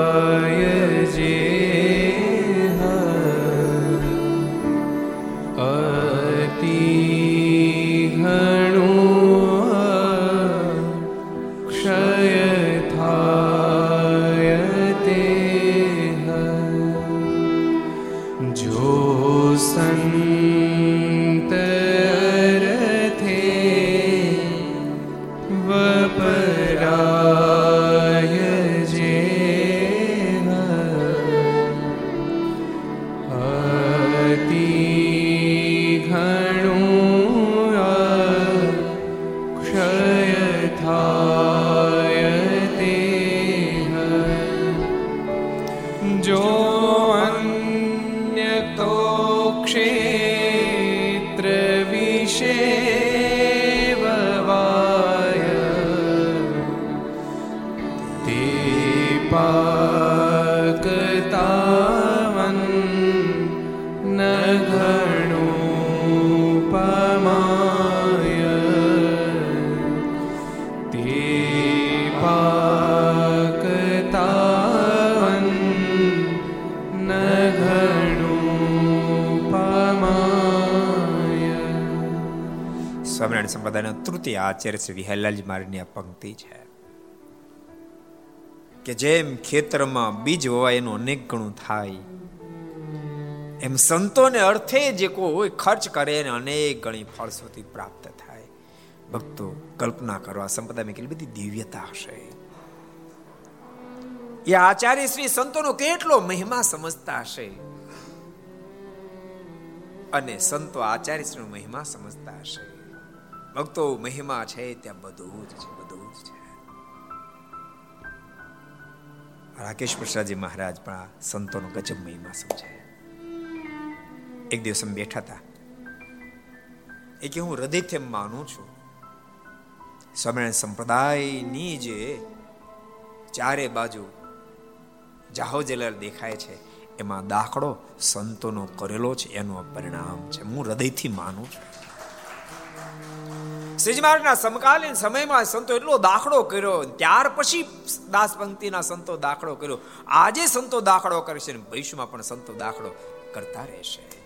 તૃતીય આચાર્ય શ્રી વિહલાલજી મહારાજની આ પંક્તિ છે. કે જેમ ખેતરમાં બીજ વવાય એનું અનેક ગણું થાય, એમ સંતોને અર્થે જે કોઈ ખર્ચ કરે એને અનેક ગણી ફળશ્રુતિ પ્રાપ્ત થાય. ભક્તો, કલ્પના કરવા સંપદામાં કેટલી બધી દિવ્યતા હશે. એ આચાર્ય શ્રી સંતોનો કેટલો મહિમા સમજતા હશે. અને સંતો આચાર્ય શ્રી મહિમા સમજતા હશે. ભક્તો મહિમા છે, ત્યાં બધું જ છે, બધું જ છે. રાકેશ પ્રસાદજી મહારાજ પણ આ સંતોનો ગજબ મહિમા સમજે એક દિવસ અમે બેઠા હતા. એ કે હું હૃદયથી માનું છું. સ્વામિનારાયણ સંપ્રદાયની જે ચારે બાજુ જાહો જલર દેખાય છે, એમાં દાખલો સંતોનો કરેલો છે, એનું પરિણામ છે. હું હૃદયથી માનું છું. શ્રીજી મહારાજના સમકાલીન સમયમાં સંતો એટલો દાખલો કર્યો, ત્યાર પછી દાસ પંક્તિના સંતો દાખલો કર્યો. આજે સંતો દાખલો કરશે ને ભવિષ્યમાં પણ સંતો દાખલો કરતા રહેશે.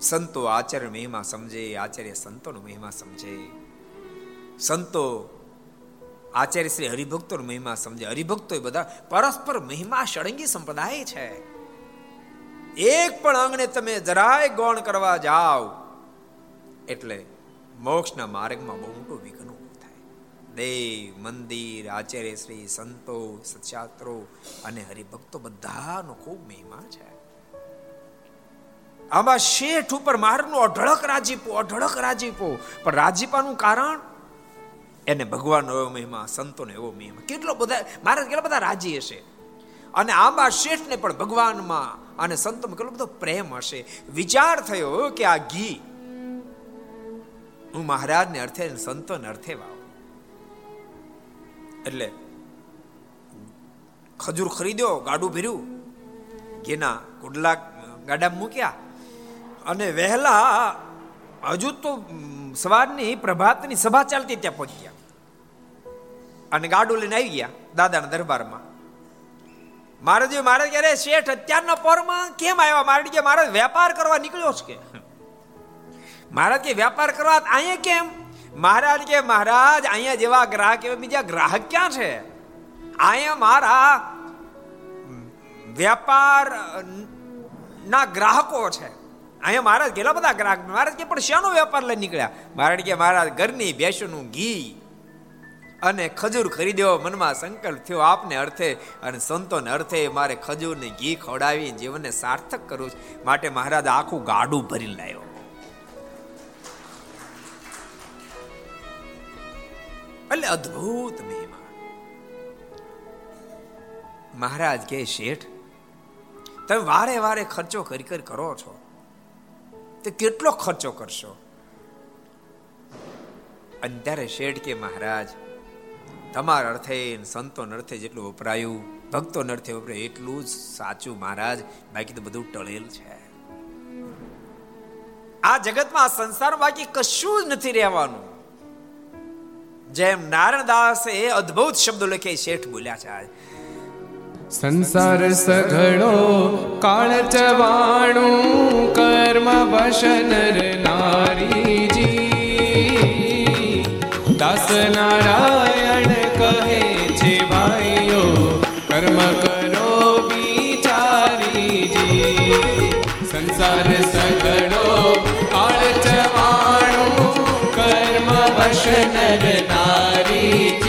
સંતો આચાર્ય મહિમા સમજે, આચાર્ય સંતોનો મહિમા સમજે. સંતો આચાર્ય શ્રી હરિભક્તોનો મહિમા સમજે. હરિભક્તો બધા પરસ્પર મહિમા, ષડંગી સંપ્રદાય છે. એક પણ આંગણે તમે જરાય ગૌણ કરવા જાઓ, એટલે મોક્ષના માર્ગમાં બહુ મોટું વિઘ્ન થાય. દેવ, મંદિર, આચાર્ય શ્રી, સંતો સત્યાત્રો અને હરિભક્તો બધાનો ખૂબ મહિમા છે. આમાં શેઠ ઉપર મારનું અઢળક રાજીપો અઢળક રાજીપો. પણ રાજીપાનું કારણ? એને ભગવાન એવો મહિમા, સંતોનો એવો મહિમા. કેટલો બધા મહારાજ કેટલા બધા રાજી હશે. અને આંબા શેઠને પણ ભગવાનમાં અને સંતોમાં કેટલો બધો પ્રેમ હશે. વિચાર થયો કે આ ઘી હું મહારાજને અર્થે સંતોને અર્થે વાવ. એટલે ખજૂર ખરીદ્યો, ગાડું ભર્યું. ઘીના કુડલા ગાડા મૂક્યા. અને વહેલા હજુ તો સવારની પ્રભાતની સભા ચાલતી ત્યાં પહોંચ્યા અને ગાડું લઈને આવી ગયા દાદાના દરબારમાં. મહારાજ મહારાજ અરે શેઠ અત્યારના પોરમાં કેમ આવ્યા? મહારાજ કે મહારાજ વેપાર કરવા નીકળ્યો છે કે. મહારાજ કે વેપાર કરવા અહીંયા કેમ? મહારાજ કે, મહારાજ, અહીંયા જેવા ગ્રાહક, એવા બીજા ગ્રાહક ક્યાં છે? અહીંયા મારા વેપાર ના ગ્રાહકો છે. અહીંયા મહારાજ, કેટલા બધા ગ્રાહક મહારાજ કે, પણ શાનો વેપાર લઈ નીકળ્યા? મહારાજ કે, મહારાજ, ઘરની ભેંસનું ઘી અને ખજૂર ખરીદ્યો, મનમાં સંકલ્પ થયો આપને અર્થે અને સંતોને અર્થે મારે ખજૂરને ઘી ખવડાવી જીવનને સાર્થક કરવું છે. માટે મહારાજ આખું ગાડું ભરી લાવ્યો. એટલે અદ્ભુત મહિમા. મહારાજ કે શેઠ, તમે વારે વારે ખર્ચો કરી કરી કરો છો. તે કેટલો ખર્ચો કરશો? અને શેઠ કે, મહારાજ તમારા અર્થે સંતો અર્થે જેટલું વપરાયું ભક્તો અર્થે વપરાય, એટલું જ સાચું મહારાજ. બાકી તો બધું ટળેલ છે. આ જગતમાં આ સંસાર બાકી કશું જ નથી રહેવાનું. જેમ નારાયણદાસ એ અદ્ભુત શબ્દો લખે શેઠ બોલ્યા છે સંસાર સઘળો કાળ ચવાણું, કર્મ વશન નારીજી. દાસ નારાયણ વશન નારીજી.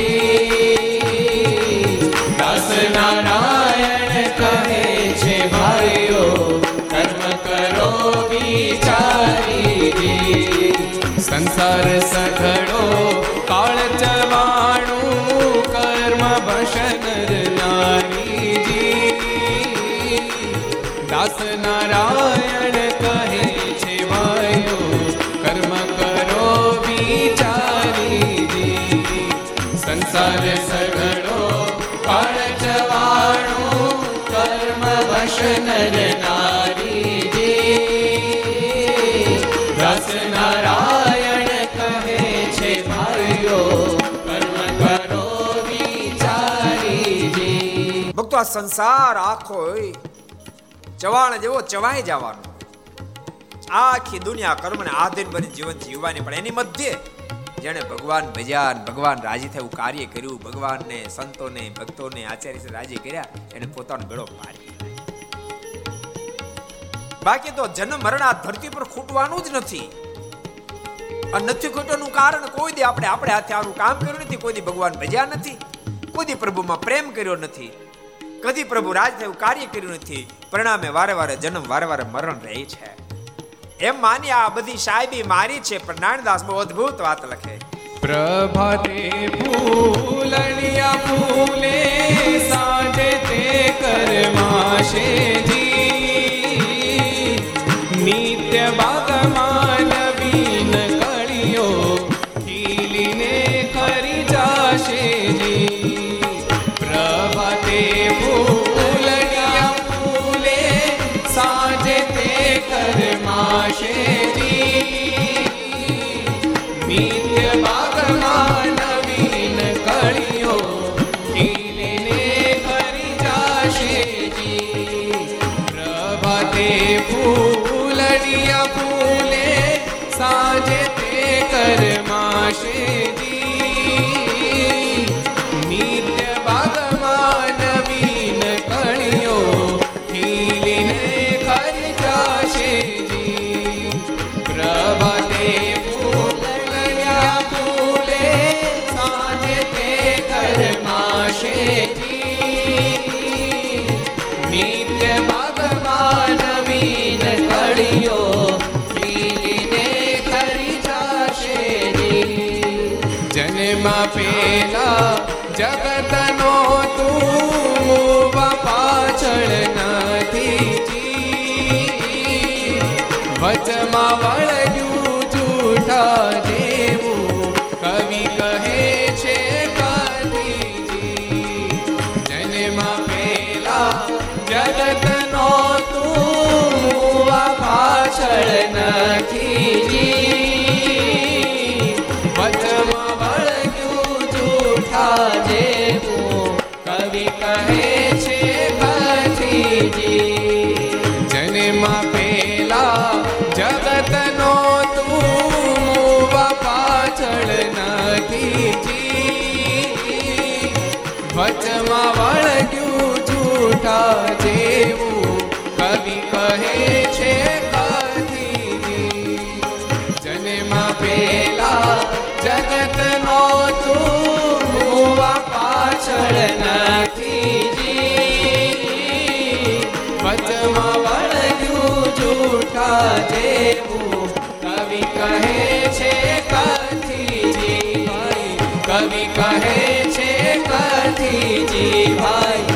દાસ નારાયણ કહે છે, ભાઈઓ, કર્મ કરો વિચારી સંસાર સઘળો કાળ ચવાણું કર્મ ભશન નારીજી. દાસ નારાયણ સંસાર આખો ચવાણ જેવો ચવાઈ જવાનો. આખી દુનિયા કર્મને આધીન બની જીવન જીવવાની, પણ એની મધ્યે જેણે ભગવાન ભજ્યા ભગવાન રાજી થયું કાર્ય કર્યું, ભગવાનને, સંતોને, ભક્તોને આચાર્ય રાજી કર્યા, એને પોતાનો ગળો પાડી બાકી તો જન્મ મરણ આ ધરતી પર ખૂટવાનું જ નથી. અને નથી ખૂટવાનું કારણ કોઈ દી આપણે આપણે હાથે આનું કામ કર્યું નથી, કોઈ દી ભગવાન ભજ્યા નથી, કોઈ દી પ્રભુમાં પ્રેમ કર્યો નથી. કદી પ્રભુ રાજ થયું કાર્ય કર્યું નથી, પરિણામે વારે વારે જન્મ, વારે વારે મરણ રહે છે. એમ માની આ બધી સાહેબી મારી છે, પણ નાનદાસ બહુ અદ્ભુત વાત લખે. પ્રભાતે ફૂલણિયા ફૂલે, સાંજે તે કરમાશેજી નિત્ય જગતનો તું પાછળ નથી કવિ કહે છે કથીજી ભાઈ. કવિ કહે છે કથીજી ભાઈ.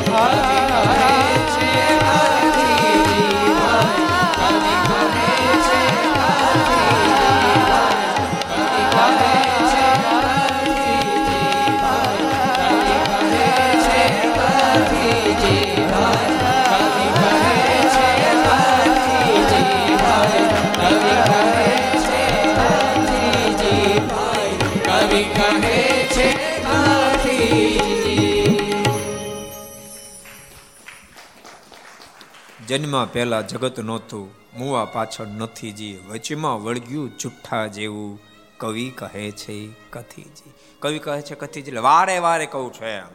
જન્મ પહેલા જગત નહોતું, મુવા પાછળ નથી જી. વચમાં વળગ્યું જુઠ્ઠા જેવું. કવિ કહે છે કથીજી. કવિ કહે છે કથીજી એટલે વારે વારે કહું છું એમ.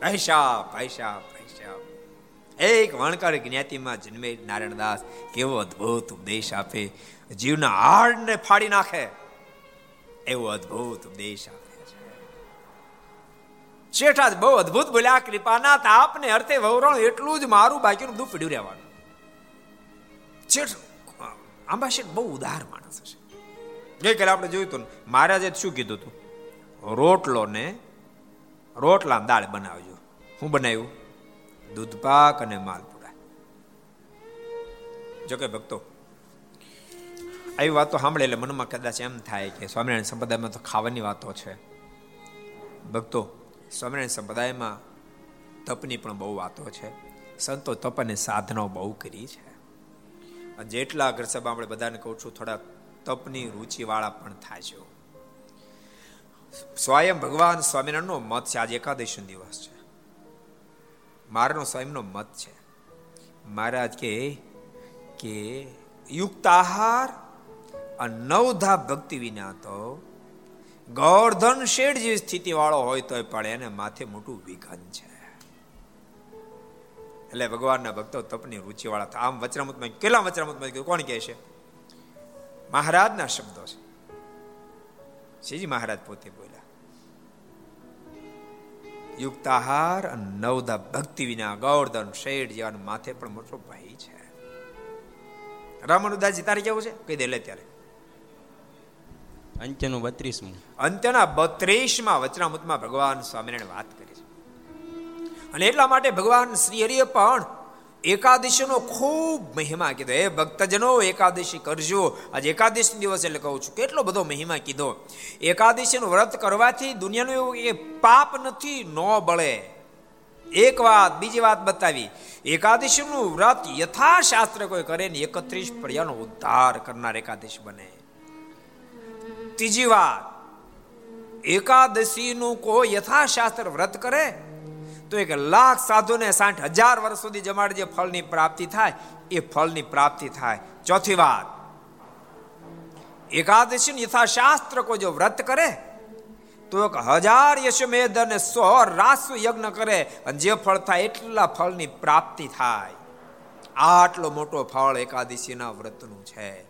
પૈસા પૈસા પૈસા એક વણકર જ્ઞાતિમાં જન્મે નારાયણદાસ કેવો અદ્ભુત ઉપદેશ આપે. જીવના હાડને ફાડી નાખે. એવો અદ્ભુત ઉપદેશ આપે. શેઠા બહુ અદભુત બોલ્યા કૃપાના તાપને અર્થે વવરણ એટલું જ મારું બાકીનું બધું પીડ્યું રહેવાનું. શેઠ, આંબા શેઠ બહુ ઉદાર માણસ છે ગઈકાલે આપણે જોયું હતું મહારાજે શું કીધું હતું? રોટલો ને રોટલા દાળ બનાવજો. હું બનાવ્યું? દૂધ પાક અને માલપુરા જોકે ભક્તો, આવી વાતો સાંભળે એટલે મનમાં કદાચ એમ થાય કે સ્વામિનારાયણ સંપ્રદાયમાં તો ખાવાની વાતો છે. ભક્તો સ્વામિનારાયણ સંપ્રદાયમાં તપની પણ બહુ વાતો છે. સંતો તપ અને સાધનાઓ બહુ કરી છે. જેટલા અગ્રસભા સભા આપણે બધાને કહું છું, થોડા તપની રુચિવાળા પણ છે. સ્વયં ભગવાન સ્વામિનારાયણનો મત છે. આજે એકાદશી દિવસ છે. મારનો સ્વયંનો મત છે. મહારાજ કે કે યુક્ત આહાર નવધા ભક્તિ વિના તો ગોર્ધન શેઠ જેવી સ્થિતિ વાળો હોય તોય પણ એને માથે મોટું વિઘન છે. એટલે ભગવાનના ભક્તો તપની રુચિ વાળા આમ વચરામૃતમાં કેટલા વચરામૃતમાં કોણ કહે છે? મહારાજના શબ્દો છે. શ્રીજી મહારાજ પોતે બોલ્યા, યુક્તાહાર અને નવદા ભક્તિ વિના ગૌરધન શેઠ જેવા માથે પણ મોટો ભય છે. રામનુદાસજી તારે કેવું છે? કહી દે, લે ત્યારે. અંત્યનું બત્રીસમું. અંત્યના બત્રીસમાં વચનામૃતમાં ભગવાન સ્વામિનારાયણ વાત કરી છે. અને એટલા માટે ભગવાન શ્રી હરિએ પણ એકાદશીનો ખૂબ મહિમા કીધો. એ ભક્તજનો, એકાદશી કરજો. આજે એકાદશી દિવસ એટલે કહું છું, કેટલો બધો મહિમા કીધો. એકાદશીનું વ્રત કરવાથી દુનિયાનું એવું એ પાપ નથી, ન બળે. એક વાત, બીજી વાત બતાવી. એકાદશીનું વ્રત યથાશાસ્ત્ર કોઈ કરે ને એકત્રીસ પ્રજાનો ઉદ્ધાર કરનાર એકાદશી બને. ત્રીજી વાત, એકાદશીનું કોઈ યથાશાસ્ત્ર વ્રત કરે? તો એક લાખ સાધુને સાઠ હજાર વર્ષ સુધી જમાડે જે ફળની પ્રાપ્તિ થાય, એ ફળની પ્રાપ્તિ થાય. ચોથી વાત એકાદશી યથાશાસ્ત્ર કોઈ જો વ્રત કરે, તો એક હજાર યશમેદ અને સો રાસુ યજ્ઞ કરે અને જે ફળ થાય એટલા ફળની પ્રાપ્તિ થાય. આટલો મોટો ફળ એકાદશીના વ્રતનું છે.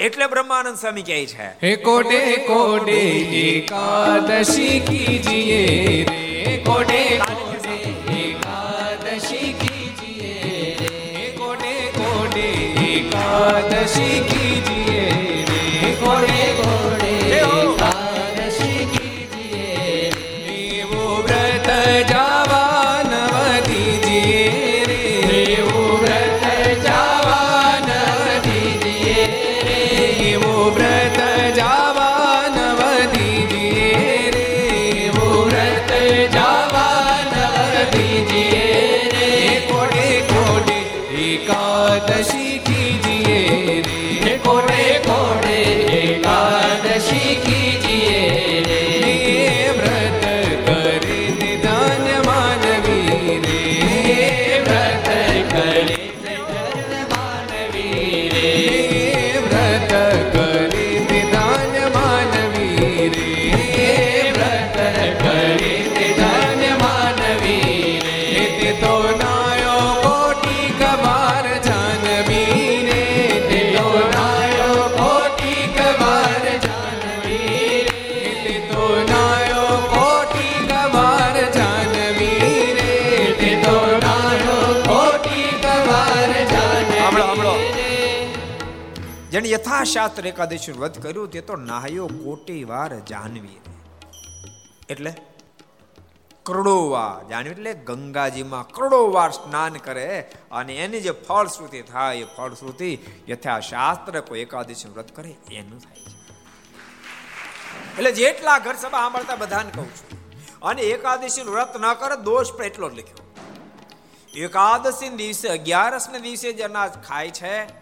એટલે બ્રહ્માનંદ સ્વામી કહે છે કોડે કોડે એકાદશી કીજીએ રે કોડે કોડે એકાદશી કીજીએ રે કોડે કોડે એકાદશી કીજીએ જેને યથાશાસ્ત્ર એકાદશી વ્રત કર્યું તે તો નાહ્યો કોટી વાર જાહ્નવી એટલે? કરોડો વાર જાનવી એટલે ગંગાજીમાં કરોડો વાર સ્નાન કરે અને એની જે ફળશ્રુતિ થાય, એ ફળશ્રુતિ યથાશાસ્ત્ર કોઈ એકાદશી વ્રત કરે, એનું થાય છે. એટલે જેટલા ઘર સભા સાંભળતા બધાને કહું છું, અને એકાદશી વ્રત ન કરે દોષ પણ એટલો જ લખ્યો. એકાદશી દિવસે અગિયારસ ને દિવસે જે અનાજ ખાય છે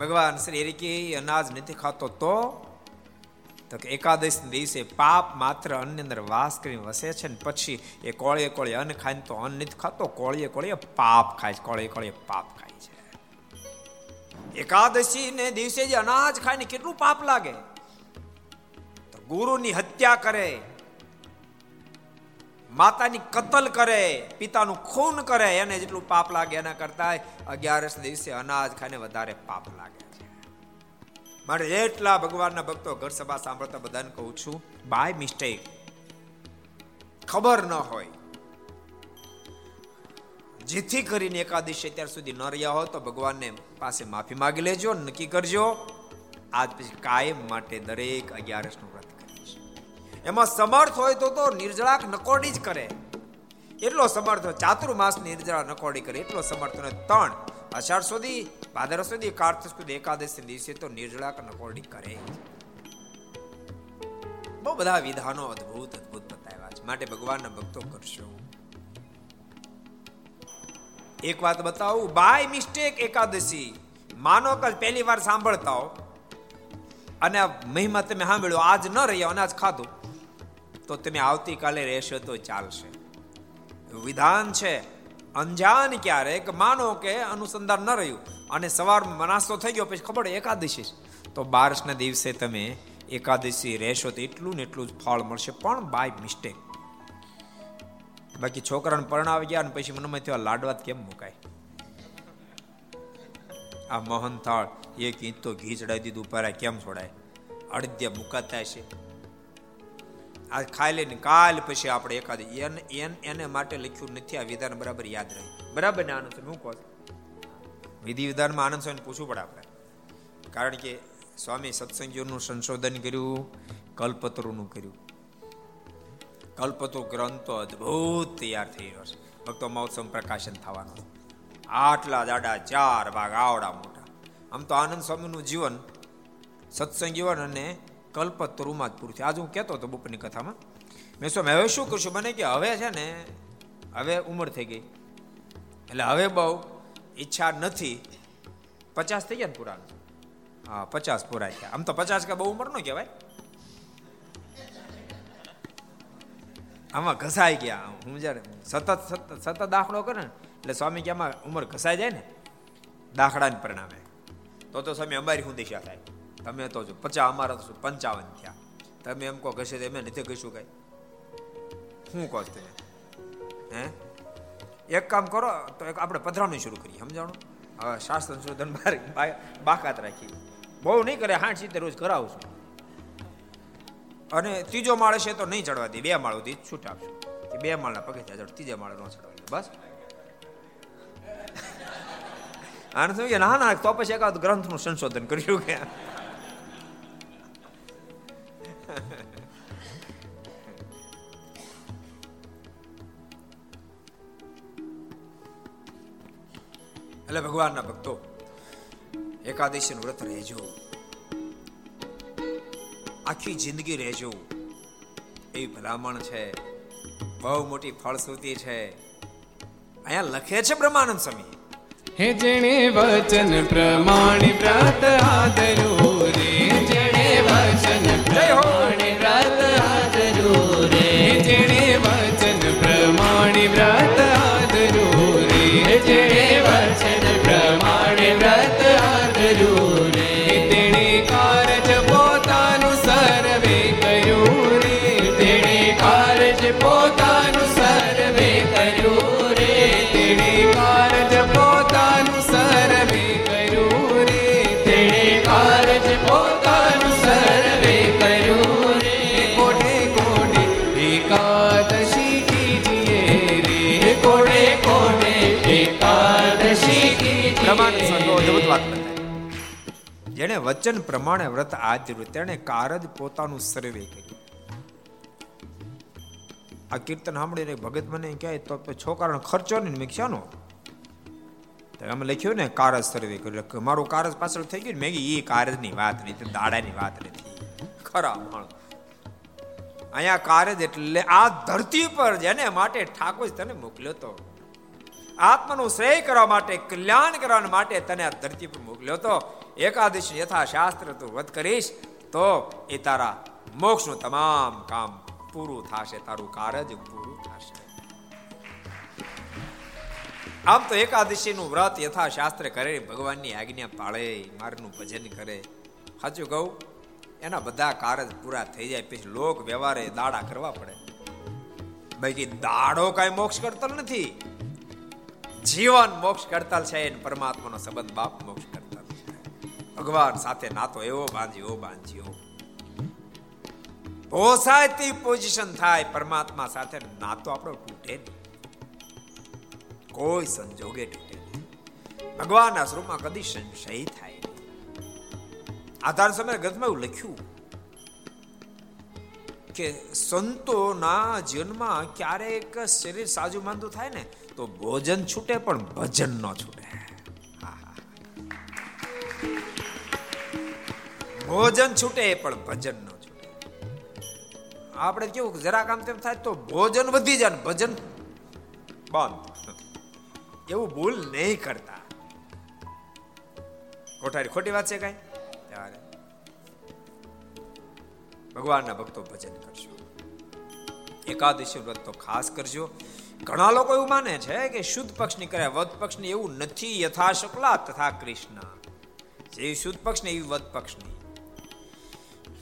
ભગવાન શ્રી હરિ કે અનાજ નથી ખાતો તો તો કે એકાદશ દિવસે પાપ માત્ર અન્નની અંદર વાસ કરીને વસે છે ને પછી એ કોળીએ કોળીએ અન્ન ખાઈને તો અન્ન નથી ખાતો કોળીએ કોળીએ પાપ ખાય છે કોળીએ કોળીએ પાપ ખાય છે એકાદશી ને દિવસે જે અનાજ ખાઈને કેટલું પાપ લાગે તો ગુરુની હત્યા કરે માતાની કતલ કરે, પિતાનું ખૂન કરે, એને જેટલું પાપ લાગે એના કરતા અગિયારસ દિવસે અનાજ ખાઈને વધારે પાપ લાગે છે. મારે એટલા ભગવાનના ભક્તો ઘર સભા સાંભળતા બધાને કહું છું બાય મિસ્ટેક ખબર ન હોય. જેથી કરીને એકાદશી અત્યાર સુધી ન રહ્યા હોય તો ભગવાનને પાસે માફી માગી લેજો, નક્કી કરજો. આજ પછી કાયમ માટે દરેક અગિયારસનું વ્રત એમાં સમર્થ હોય તો તો નિર્જળાક નકોડી જ કરે. એટલો સમર્થ ચાતુર્માસ નિર્જળા નકોડી કરે, એટલો સમર્થ ત્રણ, અષાઢ સુધી ભાદર સુધી કાર્તિક સુધી, એકાદશી દિવસે તો નિર્જળાક નકોડી કરે બહુ બધા વિધાનો અદ્ભુત અદ્ભુત બતાવ્યા છે. માટે ભગવાનના ભક્તો કરશો. એક વાત બતાવું બાય મિસ્ટેક એકાદશી. માનો કે પહેલી વાર સાંભળતા હો. અને મહિમા તમે સાંભળ્યો, આજ ન રહ્યા અનાજ ખાધું. તો તમે આવતીકાલે રહેશો તો ચાલશે. વિધાન છે, અંજાન ક્યારેક માનો કે અનુસંધાન ન રહ્યું. અને સવારમાં નાસ્તો થઈ ગયો, પછી ખબર એકાદશી તો બારસના દિવસે તમે એકાદશી રહેશો તો એટલું ને એટલું જ ફળ મળશે, પણ બાય મિસ્ટેક બાકી છોકરાને પરણાવી ગયા અને પછી મનમાં થયો લાડવાત કેમ મુકાય? આ મોહનથાળ, એક ઈંચ તો ઘી ચડાવી દીધું પર કેમ છોડાય? અડધ્યા મુકાતા છે આ ખાઈ લઈને કાલ પછી આપણે એકાદ એને એને માટે લખ્યું નથી, આ વિધાન બરાબર યાદ રહે. બરાબર ને આનંદ હું કહું વિધિ વિધાનમાં આનંદ સ્વામી પૂછવું પડે આપણે. કારણ કે સ્વામી સત્સંગીઓનું સંશોધન કર્યું, કલ્પતરુનું કર્યું. કલ્પતરુ ગ્રંથો અદ્ભુત તૈયાર થઈ રહ્યો છે. ભક્તો મહોત્સવ પ્રકાશન થવાનું આટલા દાડા, ચાર ભાગ, આવડા મોટા. આમ તો આનંદ સ્વામીનું જીવન સત્સંગ જીવન અને કલ્પતરુમાં જ પૂરું થયું આજ હું કહેતો હતો બપોરની કથામાં. મેં શું હવે શું કરશું? મને કે, હવે છે ને, હવે ઉંમર થઈ ગઈ. એટલે હવે બહુ ઈચ્છા નથી. પચાસ થઈ ગયા ને પૂરા હા, પચાસ પૂરા થયા. આમ તો પચાસ કે બહુ ઉંમર ન કહેવાય. આમાં ઘસાઈ ગયા. હું જ્યારે સતત સતત સતત દાખલો કરે ને, એટલે સ્વામી કે આમાં ઉંમર ઘસાઈ જાય ને, દાખલાને પરિણામે. તો તો સ્વામી અમારી શું દિશા થાય. તમે તો જો પચાસ અમારા તો પંચાવન થયા. તમે એમ કહો ઘસે એમ નથી કહીશું કઈ. શું કહો તમે? હે? એક કામ કરો, તો એક આપણે પધરાવણી શરૂ કરીએ, સમજાણું? હવે શાસ્ત્ર સંશોધન બાકાત રાખી. બહુ નહીં કરે, હાઠ સીધે રોજ કરાવશું અને ત્રીજો માળ છે તો નહીં ચડવા દે, બે માળ સુધી છૂટ આપશું કે બે માળના પગે ચડ ત્રીજા માળે ન ચડવા બસ. આને શું ના ના, તો પછી એકાદ ગ્રંથનું સંશોધન કર્યું કે? એટલે ભગવાનના ભક્તો, એકાદશીનું વ્રત રહેજો. આખી જિંદગી રહેજો. એ ભલામણ છે, બહુ મોટી ફળશ્રુતિ છે. અહીંયા લખે છે બ્રહ્માનંદ સ્વામી. હે જેણે વચન પ્રમાણે પ્રાત આદરો રે. જેણે વચન વચન પ્રમાણે વ્રત આચર્યું. તેણે કારજ પોતાનું સર્વે કર્યું આ કીર્તન સાંભળીને ભગત મને કહે, તો છોકરા ખર્ચો ને મેં ક્યાંનો અમે લખ્યું ને કારજ સર્વે કર્યું મારું કારજ પાછળ થઈ ગયું મેં એ કારજની વાત નહીં દાડાની વાત નથી. ખરા માણસ. અહીંયા કારજ એટલે આ ધરતી પર જેને માટે ઠાકોર તને મોકલ્યો તો. આત્માનું શ્રેય કરવા માટે, કલ્યાણ કરવા માટે તને આ ધરતી પર મોકલ્યો તો. એકાદશી યથાશાસ્ત્ર તું વધ કરીશ, તો એ તારા મોક્ષનું તમામ કામ પૂરું થશે, તારું કારજ પૂરું થશે. આમ તો એકાદશીનું વ્રત યથાશાસ્ત્ર કરે, ભગવાનની આજ્ઞા પાળે, મારનું ભજન કરે. સાચું કહું, એના બધા કારજ પૂરા થઈ જાય, પછી લોક વ્યવહારે દાડા કરવા પડે. બાકી દાડો કાંઈ મોક્ષ કરતલ નથી. જીવન મોક્ષ કરતલ છે પરમાત્માનો સંબંધ બાપ મોક્ષ ભગવાન સાથે નાતો એવો બાંધ્યો બાંધ્યો પોસાય તે પોઝિશન થાય, પરમાત્મા સાથે નાતો આપણો તૂટે કોઈ સંજોગે તૂટે ભગવાનના સ્વરૂપમાં કદી સંશય થાય આધાર સમય ગ્રંથમાં એવું લખ્યું કે સંતોના જીવનમાં ક્યારેક શરીર સાજુ માંદું થાય ને, તો ભોજન છૂટે પણ ભજન ન છૂટે. ભોજન છૂટે, પણ ભજન ન છૂટે. આપણે કેવું જરા કામ તેમ થાય તો ભોજન વધી જાય ને ભજન બંધ એવું ભૂલ નહીં કરતા. કોઠારી ખોટી વાત છે કઈ? ભગવાનના ભક્તો ભજન કરજો એકાદશી વ્રત તો ખાસ કરજો. ઘણા લોકો એવું માને છે કે શુદ્ધ પક્ષની કરે વધ પક્ષની એવું નથી યથા શુક્લા તથા કૃષ્ણ. જે શુદ્ધ પક્ષની એવી વધ પક્ષની.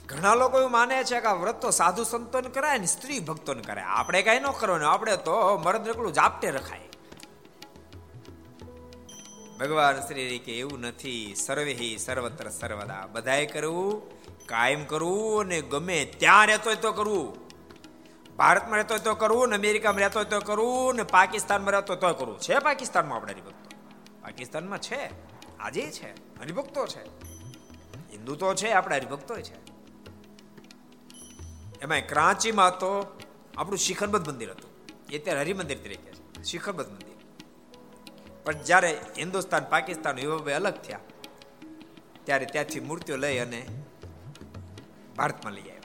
ઘણા લોકો એવું માને છે કે આ વ્રત તો સાધુ સંતોને કરાય ને સ્ત્રી ભક્તોને કરાય. આપણે કઈ ન કરવાનું, આપણે તો મરદ રેકડું જાપટે રખાય. ભગવાન શ્રી કે એવું નથી, સર્વે સર્વત્ર સર્વદા. બધાએ કરવું, કાયમ કરવું અને ગમે ત્યાં રહેતો તો કરવું. ભારતમાં રહેતો તો કરવું ને અમેરિકામાં રહેતો તો કરવું ને પાકિસ્તાનમાં રહેતો તો કરવું. છે પાકિસ્તાનમાં આપણે હરિભક્તો? પાકિસ્તાનમાં છે. આજે છે. હરિભક્તો છે. હિન્દુ તો છે, આપણે હરિભક્તો છે. એમાં ક્રાંચીમાં તો આપણું શિખરબદ્ધ મંદિર હતું. એ અત્યારે હરિમંદિર તરીકે છે. શિખરબદ્ધ મંદિર. પણ જ્યારે હિન્દુસ્તાન, પાકિસ્તાન યુવાભાઈ અલગ થયા, ત્યારે ત્યાંથી મૂર્તિઓ લઈ અને ભારતમાં લઈ આવ્યા.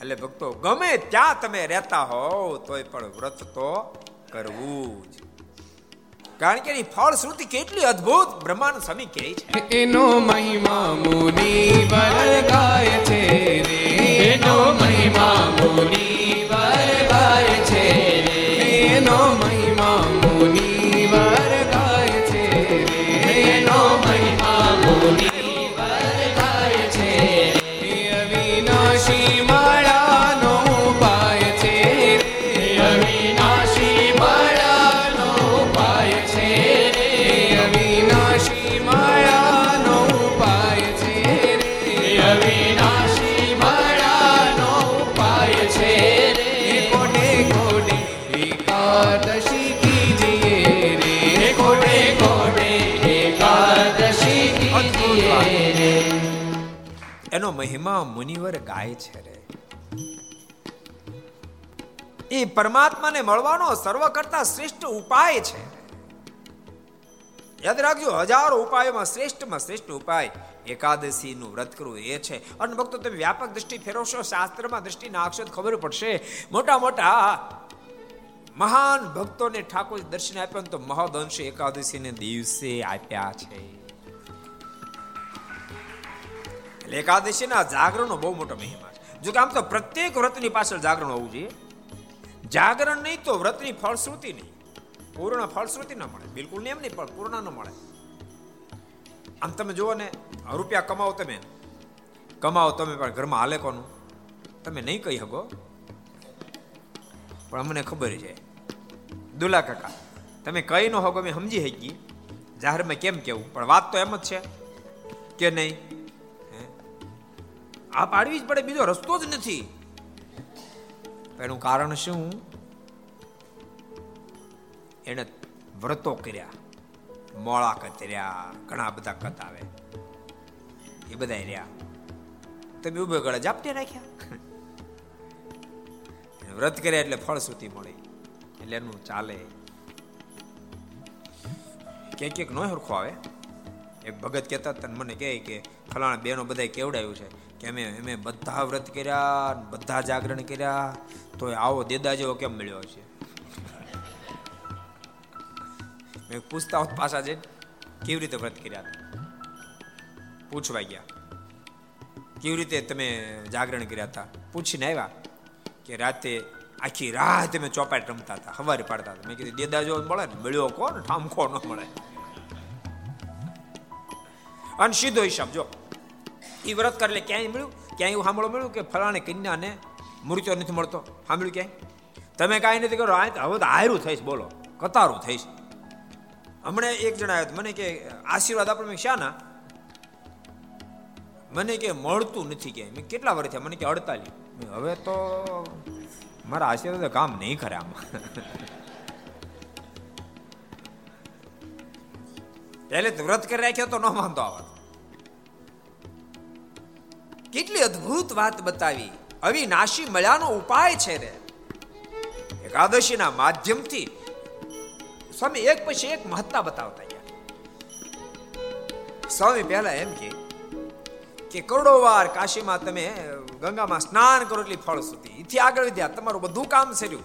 એટલે ભક્તો, ગમે ત્યાં તમે રહેતા હોવ, તોય પણ વ્રત તો કરવું જ. કારણ કે એની ફળશ્રુતિ કેટલી અદ્ભુત બ્રહ્માંડ સ્વામી કહે છે. એનો મહિમા મુનિ ગાય છે રે. એનો મહિમા મુનિ ગાય છે એનો મહિમા મુનિવર ગાય છે રે. એ પરમાત્માને મળવાનો સર્વ કરતા શ્રેષ્ઠ ઉપાય છે. યાદ રાખજો, હજારો ઉપાયોમાં શ્રેષ્ઠમાં શ્રેષ્ઠ ઉપાય. એકાદશી નું વ્રત કરવું એ છે. અને ભક્તો, તમે વ્યાપક દ્રષ્ટિ ફેરવશો, શાસ્ત્રમાં દ્રષ્ટિ નાખશો ખબર પડશે. મોટા મોટા મહાન ભક્તોને ઠાકોર દર્શન આપ્યા તો તો એકાદશી એકાદશીને દિવસે આપ્યા છે. એટલે એકાદશીના જાગરણનો બહુ મોટો મહિમા છે. જો કે આમ તો પ્રત્યેક વ્રતની પાછળ જાગરણ હોવું જોઈએ. જાગરણ નહીં તો વ્રતની ફળશ્રુતિ નહીં. પૂર્ણ ફળશ્રુતિ ન મળે. બિલકુલ નિયમ નહીં, પણ પૂર્ણ ન મળે. આમ તમે જુઓ ને, રૂપિયા કમાવો તમે. કમાવો તમે, પણ ઘરમાં હાલે કોનું? તમે નહીં કહી શકો. પણ અમને ખબર છે. દુલા કાકા, તમે કહી ન હોગો મેં સમજી શકી જાહેરમાં કેમ કેવું? પણ વાત તો એમ જ છે. કે નહીં? આ પાડવી જ પડે, બીજો રસ્તો જ નથી. એનું કારણ શું? એને વ્રતો કર્યા. મોળા કતર્યા ઘણા બધા કત આવે. એ બધા રહ્યા. તમે ઉભે ગળા જાપટે રાખ્યા વ્રત કર્યા એટલે ફળશ્રુતિ મળી. એટલે એનું ચાલે. ક્યાંક ક્યાંક નો હરખો આવે. એક ભગત કહેતા તને મને કહે કે, ફલાણા બેનો બધા કેવડાયું છે. કે અમે અમે બધા વ્રત કર્યા બધા જાગરણ કર્યા તો આવો દેદા જેવો કેમ મળ્યો છે મેં પૂછતા હોત પાછા જઈને, કેવી રીતે વ્રત કર્યા? પૂછવા ગયા. કેવી રીતે તમે જાગરણ કર્યા હતા? પૂછીને આવ્યા કે રાતે આખી રાત તમે ચોપાટ રમતા હતા, હવારે પાડતા હતા. મેં કીધું, દેદા જો મળે ને, મળ્યો કોણ? ઠામખો ન મળે. અને સીધો હિસાબ, જો એ વ્રત કરે એટલે ક્યાંય મળ્યું? ક્યાંય એવું સાંભળો મળ્યું કે ફલાણે કન્યાને મૃત્યુ નથી મળતો? સાંભળ્યું ક્યાંય? તમે કાંઈ નથી કરો હવે તો હાયરું થઈશ, બોલો. કતારું થઈશ. હમણાં એક જણા આવ્યો મને કે, આશીર્વાદ આપણે શાના? મને કે, મળતું નથી કે મેં કેટલા વર્ષ થયા? મને કે, અડતાલીસ. હવે તો મારા આશીર્વાદ કામ નહીં કરે આમાં. એટલે વ્રત કરી રાખ્યો તો ન વાંધો આવત કેટલી અદ્ભુત વાત બતાવી. અવિનાશી મળ્યાનો ઉપાય છે રે એકાદશીના માધ્યમથી. સ્વામી, એક પછી એક મહત્તા બતાવતા ગયા. સ્વામી પહેલા એમ કે કે કરોડો વાર કાશીમાં તમે ગંગામાં સ્નાન કરો એટલી ફળ સુધી. એથી આગળ વધ્યા, તમારું બધું કામ સર્યું.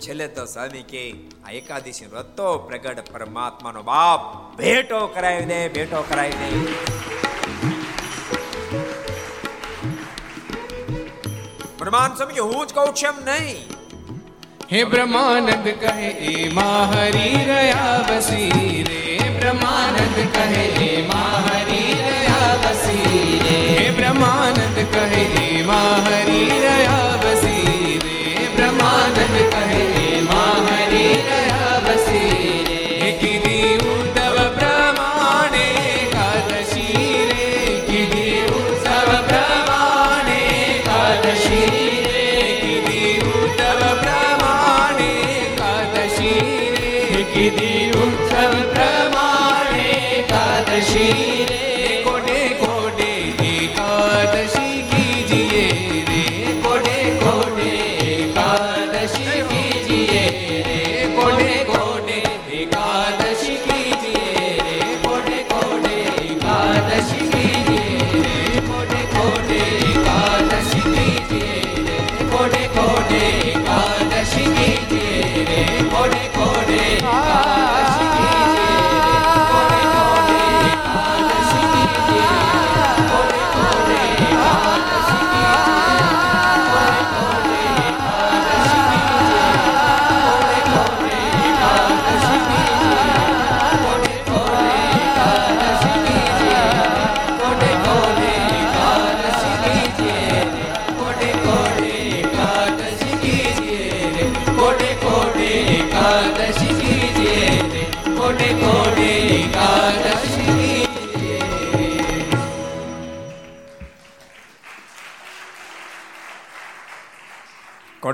છેલ્લે તો સ્વામી કે, આ એકાદશી વ્રત તો પ્રગટ પરમાત્માનો બાપ ભેટો કરાવી દે, ભેટો કરાવી દે. પ્રમાણ સ્વામી હું જ કહું છું એમ નહીં હે બ્રહ્માનંદ કહે એ હરી રહ્યા બસી રે બ્રહ્માનંદ કહે એ હરી રહ્યા બસી રે હે બ્રહ્માનંદ કહે એ હરી રહ્યા બસી રે બ્રહ્માનંદ કહે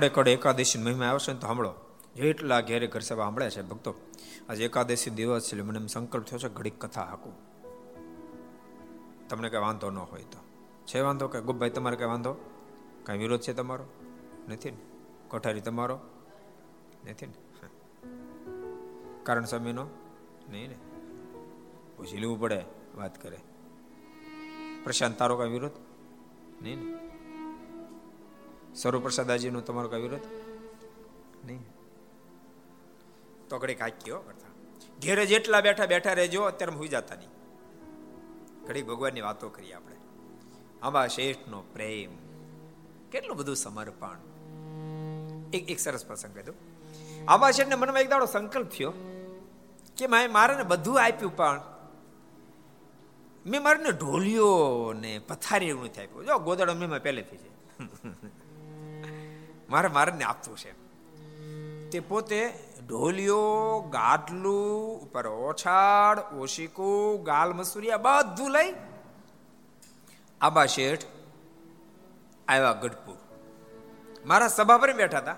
કોડે એકાદશી મહિમા આવશે ને તો સાંભળો. જેટલા ઘેરે ઘર સેવા સાંભળે છે ભક્તો, આજે એકાદશી દિવસ છે એટલે મને સંકલ્પ થયો છે ઘડીક કથા હાકું. તમને કઈ વાંધો ન હોય તો. છે વાંધો કે ગુપભાઈ, તમારે કઈ વાંધો? કઈ વિરોધ છે તમારો? નથી ને? કોઠારી તમારો? નથી ને. કારણ સમયનો નહીં ને? પૂછી લેવું પડે વાત કરે. પ્રશાંત, તારો કઈ વિરોધ? નહીં ને? સ્વરૂપ્રસાદાજીનો તમારો કઈ વિરોધ નહીં. તો કાકી હો, કરતા. ઘેરે જેટલા બેઠા બેઠા રહેજો, અત્યારે હું જતા નહીં. ઘડીક ભગવાનની વાતો કરીએ આપણે. આંબા શેઠનો પ્રેમ. કેટલું બધું સમર્પણ. એક એક સરસ પ્રસંગ કહી દઉં. આંબા શેઠને મનમાં એક દાડો સંકલ્પ થયો કે મેં મારે બધું આપ્યું, પણ મેં મારે ઢોલિયો ને પથારી એવું નથી આપ્યું. જો, ગોદડો મેં પહેલેથી છે. મારે મારે આપવું છે. તે પોતે ઢોલિયો, ગાટલું, ઉપર ઓછાડ ઓશિકું, ગાલ મસુરિયા બધું લઈ આબા શેઠ આવ્યા ગઢપુર. મારા સભા પર બેઠા હતા.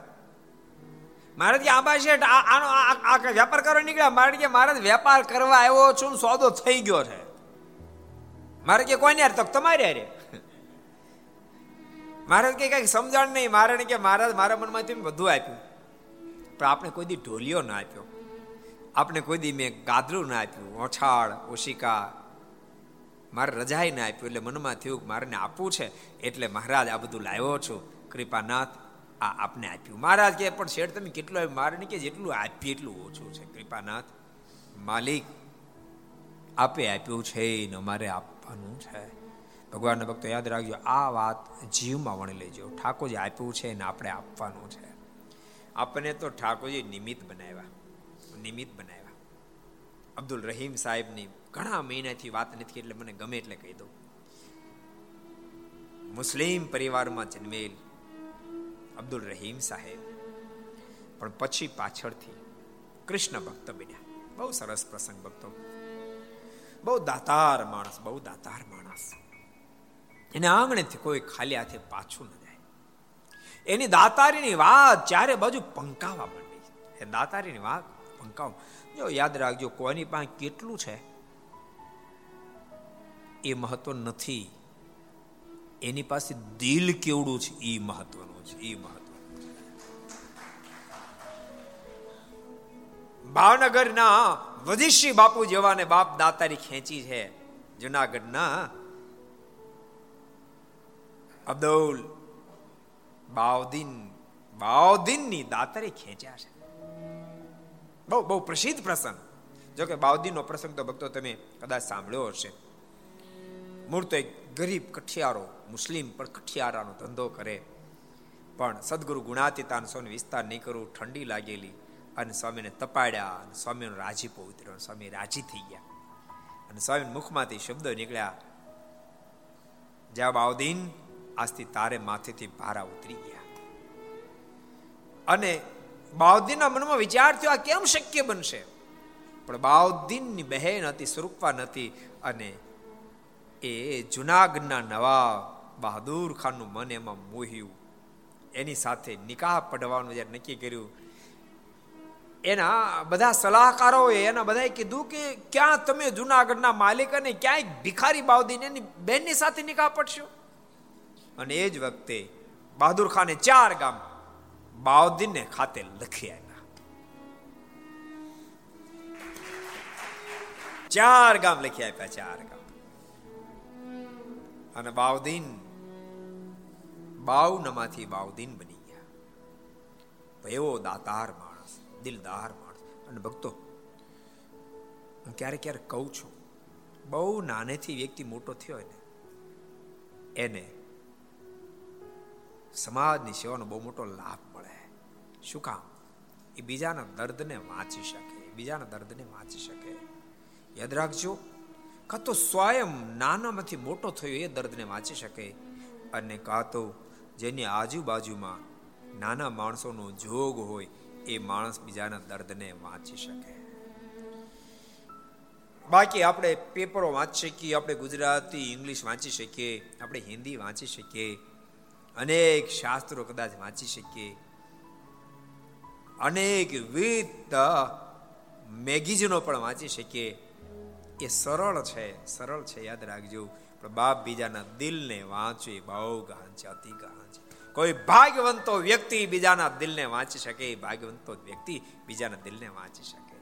મારે કે આબા શેઠ આનો આ- વેપાર કરવા નીકળ્યા? મારે કે મારે વેપાર કરવા આવ્યો છું સોદો થઈ ગયો છે. મારે કે કોઈને યાર તક તમારે યારે? મહારાજ કે કઈ સમજણ નહીં. મારે કે મહારાજ મારા મનમાંથી મેં બધું આપ્યું. પણ આપણે કોઈ દી ઢોલિયો ના આપ્યો. આપણે કોઈ દી મેં ગાદલું ના આપ્યું. ઓછાળ, ઓશિકા. મારે રજાઈ ના આપ્યું એટલે મનમાં થયું મારે આપવું છે. એટલે મહારાજ આ બધું લાવ્યો છું. કૃપાનાથ, આ આપને આપ્યું. મહારાજ કે પણ શેઠ તમે કેટલું આપ્યું? મારે કે, જેટલું આપીએ એટલું ઓછું છે. કૃપાનાથ, માલિક, આપે આપ્યું છે ને અમારે આપવાનું છે. ભગવાનના ભક્તો યાદ રાખજો, આ વાત જીવમાં વણી લેજો. ઠાકોરજી આપ્યું છે ને આપણે આપવાનું છે. આપણને તો ઠાકોરજી નિમિત્ત બનાવ્યા નિમિત્ત બનાવ્યા. અબ્દુલ રહીમ સાહેબની ઘણા મહિનાથી વાત નથી એટલે મને ગમે એટલે કહી દઉં. મુસ્લિમ પરિવારમાં જન્મેલ અબ્દુલ રહીમ સાહેબ, પણ પછી પાછળથી કૃષ્ણ ભક્ત બન્યા. બહુ સરસ પ્રસંગ ભક્તો. બહુ દાતાર માણસ, બહુ દાતાર માણસ. એને આંગણેથી કોઈ ખાલી હાથે પાછું ન જાય. એની દાતારીની વાત ચારે બાજુ પંકાવા માંડી એ દાતારીની વાત પંકાવ. જો યાદ રાખજો, કોની પાસે કેટલું છે? એ મહત્વ નથી. એની પાસે દિલ કેવડું છે? એ મહત્વનું છે એ મહત્વ ભાવનગરના વધિષ્ઠી બાપુ જેવાને બાપ દાતારી ખેંચી છે, જુનાગઢના અબ્દુલ બાવદીન બાવદીનની દાતરે ખેંચ્યા છે. બહુ બહુ પ્રસિદ્ધ પ્રસંગ. જો કે બાઉદ્દીનનો પ્રસંગ તો ભક્તો તમે કદાચ સાંભળ્યો હશે. મૂળ તો એક ગરીબ કઠિયારો, મુસ્લિમ પણ કઠિયારાનો ધંધો કરે. પણ સદગુરુ ગુણાતીતાન સ્વામી વિસ્તાર નહીં કરવું ઠંડી લાગેલી અને સ્વામીને તપાડ્યા અને સ્વામીનો રાજીપો ઉતર્યો સ્વામી રાજી થઈ ગયા. અને સ્વામી મુખમાંથી શબ્દો નીકળ્યા. જ્યાં બાઉદ્દીન આજથી તારે માથેથી ભારા ઉતરી ગયા. અને બાઉદ્દીનના મનમાં વિચાર થયો, આ કેમ શક્ય બનશે? પણ બાઉદ્દીનની બહેન હતી સ્વરૂપવા નથી અને એ જુનાગઢના નવા બહાદુર ખાનનું મન એમાં મોહ્યું. એની સાથે નિકાહ પડવાનું જ્યારે નક્કી કર્યું, એના બધા સલાહકારોએ એના બધાએ કીધું કે ક્યાં તમે જુનાગઢના માલિક અને ક્યાંય ભિખારી બાઉદીન એની બહેનની સાથે નિકાહ પડશો? અને એ જ વખતે બહાદુર ખાને ચાર ગામ બાઉદ્દીનને ખાતે લખી આવ્યા ચાર ગામ લખી આપ્યા, ચાર ગામ. અને બાઉદ્દીન બાવનમાંથી બાઉદ્દીન બની ગયા. એવો દાતાર માણસ, દિલદાર માણસ. અને ભક્તો, હું ક્યારેક ક્યારેક કહું છું, બહુ નાનેથી વ્યક્તિ મોટો થયો ને, એને સમાજની સેવાનો બહુ મોટો લાભ મળે. શું કામ? એ બીજાના દર્દને વાંચી શકે, બીજાના દર્દને વાંચી શકે. યાદ રાખજો, કાં તો સ્વયં નાનામાંથી મોટો થયો એ દર્દને વાંચી શકે અને કાં તો જેની આજુબાજુમાં નાના માણસોનો જોગ હોય એ માણસ બીજાના દર્દને વાંચી શકે. બાકી આપણે પેપરો વાંચી શકીએ, આપણે ગુજરાતી, ઇંગ્લિશ વાંચી શકીએ, આપણે હિન્દી વાંચી શકીએ અનેક શાસ્ત્રો કદાચ વાંચી શકીએ. અનેક વિધ મેગેઝિનો પણ વાંચી શકીએ. એ સરળ છે સરળ છે, યાદ રાખજો. પણ બાપ બીજાના દિલને વાંચે, બહુ ગહન છે અતિ ગહન છે કોઈ ભાગ્યવંતો વ્યક્તિ બીજાના દિલને વાંચી શકે ભાગ્યવંતો વ્યક્તિ બીજાના દિલને વાંચી શકે.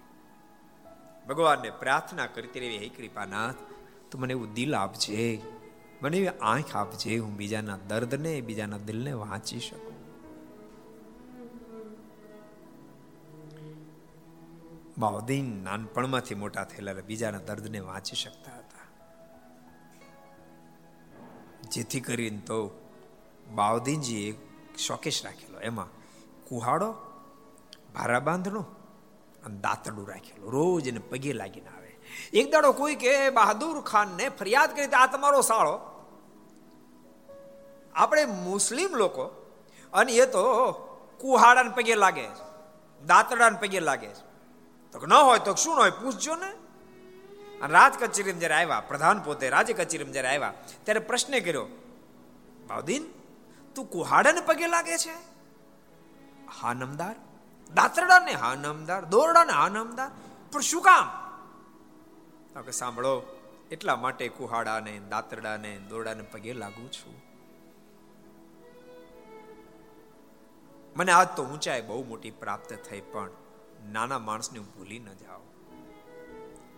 ભગવાનને પ્રાર્થના કરતી રહેવી હે કૃપાનાથ, તું મને એવું દિલ આપજે. મને એવી આંખ આપજે હું બીજાના દર્દને, બીજાના દિલને વાંચી શકું. બાવદીન નાનપણમાંથી મોટા થયેલા બીજાના દર્દને વાંચી શકતા હતા. જેથી કરીને તો બાઉદ્દીનજીએ શોકેશ રાખેલો. એમાં કુહાડો ભારા બાંધણો અને દાંતડું રાખેલું. રોજ એને પગે લાગીને આવે. એક દાડો કોઈ કે, બહાદુર ખાનને ફરિયાદ કરી, આ તમારો સાળો. આપણે મુસ્લિમ લોકો, અને એ તો કુહાડાને પગે લાગે છે દાંતડાને પગે લાગે છે. તો ન હોય તો શું હોય પૂછજો ને. અને રાજ કચેરીમાં જ્યારે આવ્યા, પ્રધાન પોતે રાજ્ય કચેરીમાં જ્યારે આવ્યા, ત્યારે પ્રશ્ન કર્યો બાઉદીન તું કુહાડાને પગે લાગે છે? હા, નમદાર. દાંતરડાને હા, નમદાર. દોરડાને હા, નમદાર. પણ શું કામ? સાંભળો, એટલા માટે કુહાડાને, દાંતરડાને, દોરડાને પગે લાગુ છું. મને આજ તો ઊંચાઈ બહુ મોટી પ્રાપ્ત થઈ, પણ નાના માણસને ભૂલી ન જાઓ.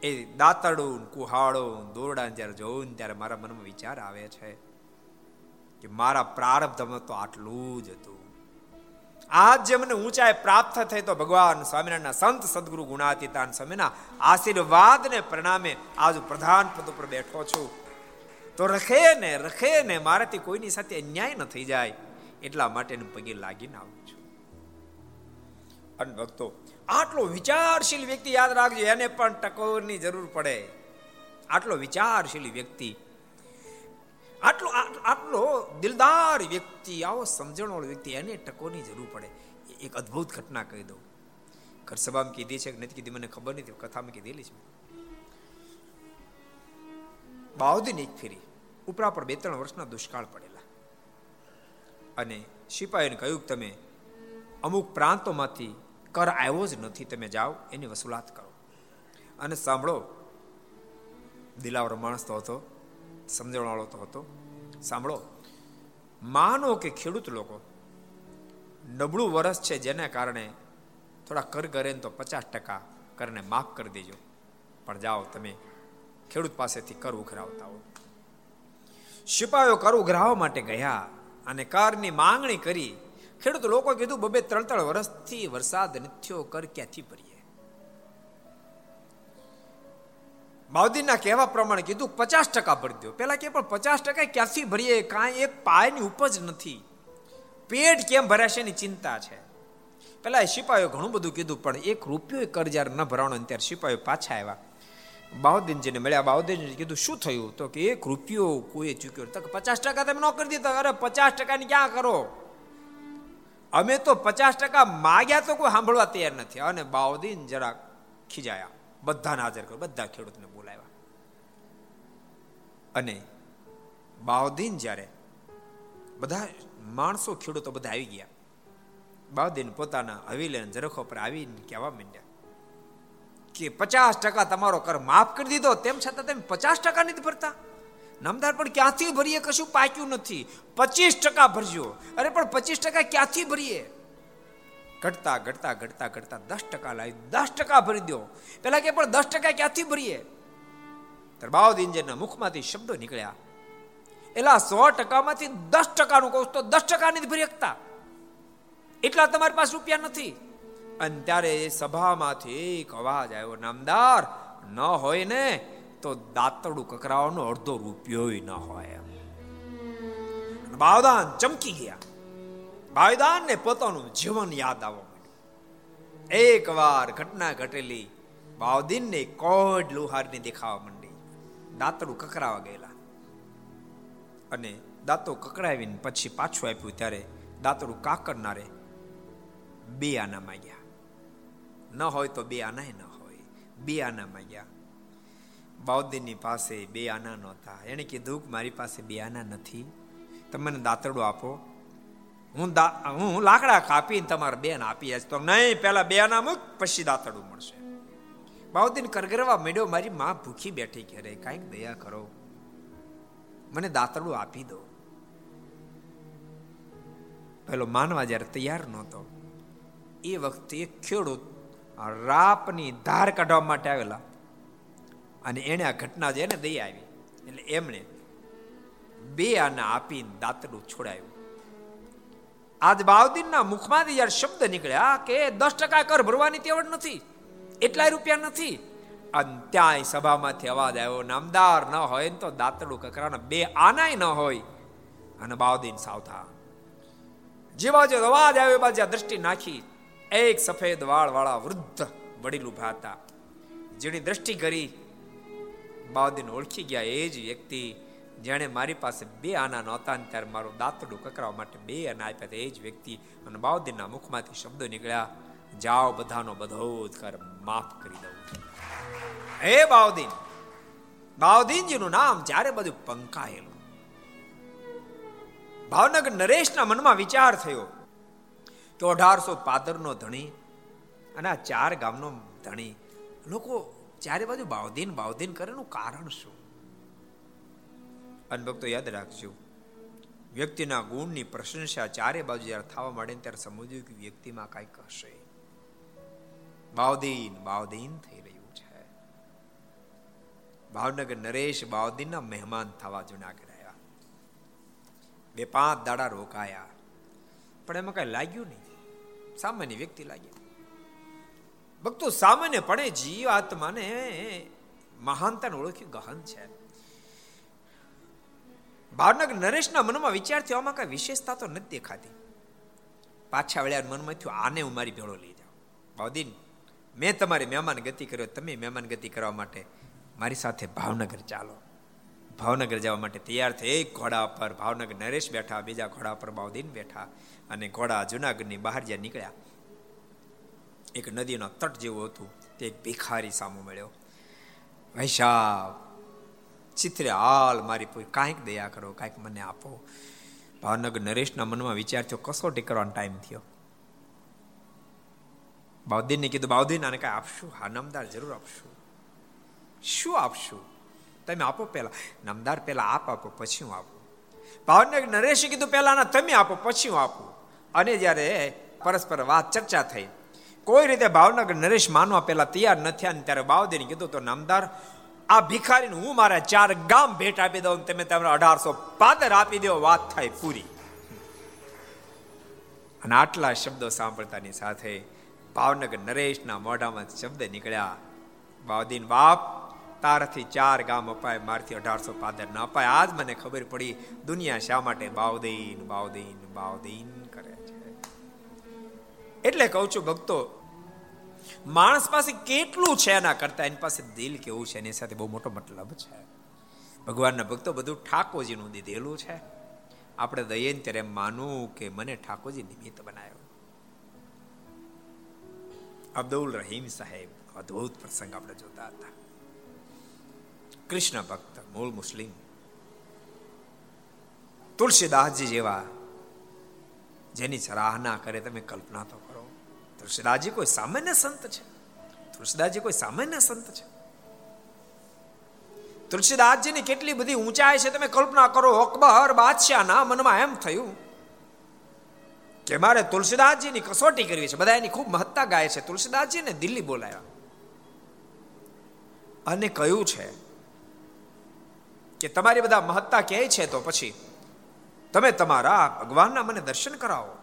એ દાંતડું કુહાડો દોરડા જ્યારે જોઉં ત્યારે મારા મનમાં વિચાર આવે છે કે મારા પ્રારબ્ધમાં તો આટલું જ હતું. આજ જે મને ઊંચાઈ પ્રાપ્ત થઈ તો ભગવાન સ્વામિનારાયણના સંત સદગુરુ ગુણાતીતાન સ્વામીના આશીર્વાદને પરિણામે આજ પ્રધાન પદ ઉપર બેઠો છું. તો રખે ને રખે ને મારાથી કોઈની સાથે અન્યાય ન થઈ જાય. એટલા માટે પગે લાગીને આવું છું. અને ભક્તો, આટલો વિચારશીલ વ્યક્તિ યાદ રાખજો, એને પણ ટકોરની જરૂર પડે. આટલો વિચારશીલ વ્યક્તિ, આટલો આટલો દિલદાર વ્યક્તિ, આવો સમજણવાળો વ્યક્તિ, એને ટકોરની જરૂર પડે. એક અદ્ભુત ઘટના કહી દઉં. ઘર સભામાં કીધી છે કે નથી કીધી, મને ખબર નથી કથામાં કીધેલી છે. બાવદીન એક ફેરી, ઉપરા પર બે ત્રણ વર્ષના દુષ્કાળ પડેલા. અને સિપાહીને કહ્યું તમે અમુક પ્રાંતોમાંથી કર આવ્યો જ નથી, તમે જાઓ, એની વસૂલાત કરો. અને સાંભળો, દિલાવર માણસ તો હતો, સમજણવાળો તો હતો. સાંભળો, માનો કે ખેડૂત લોકો, નબળું વરસ છે જેના કારણે થોડા કર કરે તો પચાસ ટકા કરને માફ કરી દેજો. પણ જાઓ, તમે ખેડૂત પાસેથી કર ઉઘરાવતા હો. સિપાહીઓ કર ઉઘરાવવા માટે ગયા. અને કરની માંગણી કરી, ખેડૂત લોકો કીધું, બબે ત્રણ ત્રણ વર્ષથી વરસાદ નથી કર ક્યાંથી ભરીએ? માવદીના કહેવા પ્રમાણે કીધું, પચાસ ટકા ભરી દો પેલા કે, પણ પચાસ ટકા ક્યાંથી ભરીએ? કાંઈ એક પાયની ઉપજ નથી. પેટ કેમ ભરાશે એની ચિંતા છે. પેલા સિપાહીઓ ઘણું બધું કીધું, પણ એક રૂપિયો કર જ્યારે ન ભરાણો ત્યારે સિપાહીઓ પાછા આવ્યા. બાઉદ્દીનજીને મળ્યા. બાહુદ્દીનજી કીધું, શું થયું? તો કે, એક રૂપિયો કોઈ ચૂક્યો તો પચાસ ટકા તમે ન કરી દીધા. અરે, પચાસ ટકાની ક્યાં કરો? અમે તો પચાસ ટકા માગ્યા તો કોઈ સાંભળવા તૈયાર નથી. અને બાઉદ્દીન જરા ખીજાયા. બધાને હાજર કર્યો. બધા ખેડૂતને બોલાવ્યા. અને બાઉદ્દીન જ્યારે બધા માણસો ખેડૂતો બધા આવી ગયા. બાઉદ્દીન પોતાના હવીલે જરખો પર આવીને કહેવા માંડ્યા. કે પચાસ ટકા તમારો કર માફ કરી દીધો, તેમ છતાં તમે પચાસ ટકા નથી ભરતા. નામદાર, પણ ક્યાંથી ભરીએ? કશું પાક્યું નથી. પચીસ ટકા ભરજો. અરે, પણ પચીસ ટકા ક્યાંથી ભરીએ? ઘટતા ઘટતા ઘટતા ઘટતા દસ ટકા લાવી દસ ટકા ભરી દો. પેલા કે, પણ દસ ટકા ક્યાંથી ભરીએ? બાઉદ્દીનજીના મુખમાંથી શબ્દો નીકળ્યા. એલા સો ટકામાંથી દસ ટકાનું કહું તો દસ ટકા નથી ભરી શકતા. એટલા તમારી પાસે રૂપિયા નથી. અને ત્યારે સભામાંથી એક અવાજ આવ્યો, નામદાર, ન હોય ને તો દાંતડું કકરાવાનો અડધો રૂપિયો ન હોય. બાવદાન ચમકી ગયા. બાવદાન ને પોતાનું જીવન યાદ આવવા માંડ્યું. એક વાર ઘટના ઘટેલી. બાવદીન ને કોડ લુહારની દેખાવા માંડી. દાંતડું કકરાવા ગયેલા. અને દાંતો કકડાવીને પછી પાછું આપ્યું. ત્યારે દાંતડું કાકરનારે બે આના માંગ્યા. ન હોય તો બે આના ન હોય બે આના ગયા બાઉદ્દીનની પાસે બે આના નહોતા એણે કીધું કે મારી પાસે બે આના નથી તમે મને દાંતડો આપો હું હું લાકડા કાપીને તમારે બેન આપી તો નહીં પહેલા બે આના મૂક પછી દાંતડું મળશે બાઉદ્દીન કરગરવા મેળ્યો મારી માં ભૂખી બેઠી ઘેરે કાંઈક દયા કરો મને દાંતડું આપી દો પેલો માનવા જ્યારે તૈયાર નહોતો એ વખતે ખેડૂત રાપની ધાર કાઢવા માટે આવેલા. અને એને આ ઘટના જેને દઈ આવી, એટલે એમણે બે આના આપીને દાંતડું છોડાયું. આજ બાવદીનના મુખમાંથી જ્યારે શબ્દ નીકળ્યા કે દસ ટકા કર ભરવાની તેવડ નથી, એટલા રૂપિયા નથી, અને ત્યાંય સભામાંથી અવાજ આવ્યો, નામદાર ન હોય તો દાંતડું કકરાના બે આનાય ન હોય. અને બાવદીન સાવથા જે બાજુ અવાજ આવ્યો બાજુ દ્રષ્ટિ નાખી એક સફેદ વાળ વાળા વૃદ્ધ વડીલ ઊભા હતા. જેની દ્રષ્ટિ કરી બાઉદ્દીન ઓળખી ગયા. એ જ વ્યક્તિ જેણે મારી પાસે બે આના નહોતા ને ત્યારે મારું દાંતડું કકરાવા માટે બે આના આપ્યા એ જ વ્યક્તિ અને બાવદીનના મુખમાંથી શબ્દો નીકળ્યા. જાઓ બધાનો બધો જ કર, માફ કરી દઉં. હે બાવદીન! બાવદીનજીનું નામ જ્યારે બધું પંકાયેલું. ભાવનગર નરેશના મનમાં વિચાર થયો. કે અઢારસો પાદરનો ધણી અને આ ચાર ગામનો ધણી. લોકો ચારે બાજુ બાવધીન બાવધીન કરે એનું કારણ શું? અને ભક્તો, યાદ રાખજો, વ્યક્તિના ગુણની પ્રશંસા ચારે બાજુ જ્યારે થવા માંડે ત્યારે સમજ્યું કે વ્યક્તિમાં કાંઈક હશે. બાવદીન બાવદીન થઈ રહ્યું છે. ભાવનગર નરેશ બાવદીનના મહેમાન થવા જુનાગઢ આવ્યા બે પાંચ દાડા રોકાયા. પણ એમાં કઈ લાગ્યું નહીં. સામાન્ય વ્યક્તિ લાગે. ભક્તો સામાન્યપણે જીવ આત્માને મહાનતાને ઓળખ્યું ગહન છે. ભાવનગર નરેશના મનમાં વિચાર થયો, આમાં કઈ વિશેષતા તો નથી દેખાતી. પાછા વળ્યા મનમાં થયું, આને હું મારી ભેળો લઈ જાઉં. ભાવદીન, મેં તમારી મહેમાન ગતિ કર્યો, તમે મહેમાન ગતિ કરવા માટે મારી સાથે ભાવનગર ચાલો. ભાવનગર જવા માટે તૈયાર થઈ એક ઘોડા પર ભાવનગર નરેશ બેઠા, બીજા ઘોડા પર બાઉદીન બેઠા અને ઘોડા જુનાગઢની બહાર જ્યાં નીકળ્યા. એક નદીનો તટ જેવું હતું, તે એક ભિખારી સામો મળ્યો. વૈશાવ ચિત્રે હાલ મારી પૂરી કાંઈક દયા કરો, કાંઈક મને આપો. ભાવનગર નરેશના મનમાં વિચાર થયો કસોટી કરવાનો ટાઈમ થયો. બાઉદ્દીનને કીધું બાઉદ્દીન આને કાંઈ આપશું? હા, નમદાર જરૂર આપશું. શું આપશું? તમે આપો પહેલા. નમદાર પહેલા આપ આપો, પછી હું આપું. ભાવનગર નરેશે કીધું પહેલાના તમે આપો, પછી હું આપું. અને જ્યારે પરસ્પર વાત ચર્ચા થઈ, કોઈ રીતે ભાવનગર નરેશ માનવા પહેલા તૈયાર નથી ને ત્યારે બાવદીને કીધું તો, નામદાર, આ ભિખારીને હું મારા ચાર ગામ ભેટ આપી દઉં તમે તમારા અઢારસો પાદર આપી દો, વાત થાય પૂરી. અને આટલા શબ્દો સાંભળતાની સાથે ભાવનગર નરેશના મોઢામાં શબ્દ નીકળ્યા. બાવદીન, બાપ તારાથી ચાર ગામ અપાય, મારથી અઢારસો પાદર ના અપાય. આજ મને ખબર પડી, દુનિયા શા માટે બાવદીન બાવદીન બાવદીન કરે છે. એટલે કહું છું ભક્તો, માણસ પાસે કેટલું છે એના કરતા? એની પાસે દિલ કેવું છે? એની સાથે બહુ મોટો મતલબ છે. ભગવાનના ભક્તો બધું ઠાકોરજીનું દીધેલું છે. આપણે દઈએ ને ત્યારે માનવું કે મને ઠાકોરજી નિમિત્ત બનાવ્યો. અબ્દુલ રહીમ સાહેબ, અદ્ભુત પ્રસંગ આપણે જોતા હતા. કૃષ્ણ ભક્ત, મૂળ મુસ્લિમ. તુલસીદાસજી જેવા, જેની સરાહના કરે તમે કલ્પના તો કરો. તુલસીદાસજી કોઈ સામાન્ય સંત છે? તુલસીદાસજી કોઈ સામાન્ય સંત છે? તુલસીદાસજીની કેટલી બધી ઊંચાઈ છે તમે કલ્પના કરો, અકબર બાદશાહના મનમાં એમ થયું કે મારે તુલસીદાસજીની કસોટી કરવી છે. બધા એની ખૂબ મહત્તા ગાય છે. તુલસીદાસજીને દિલ્હી બોલાયા અને કહ્યું છે કે તમારી બધા મહત્તા કહે છે તો પછી તમે તમારા ભગવાનના મને દર્શન કરાવો.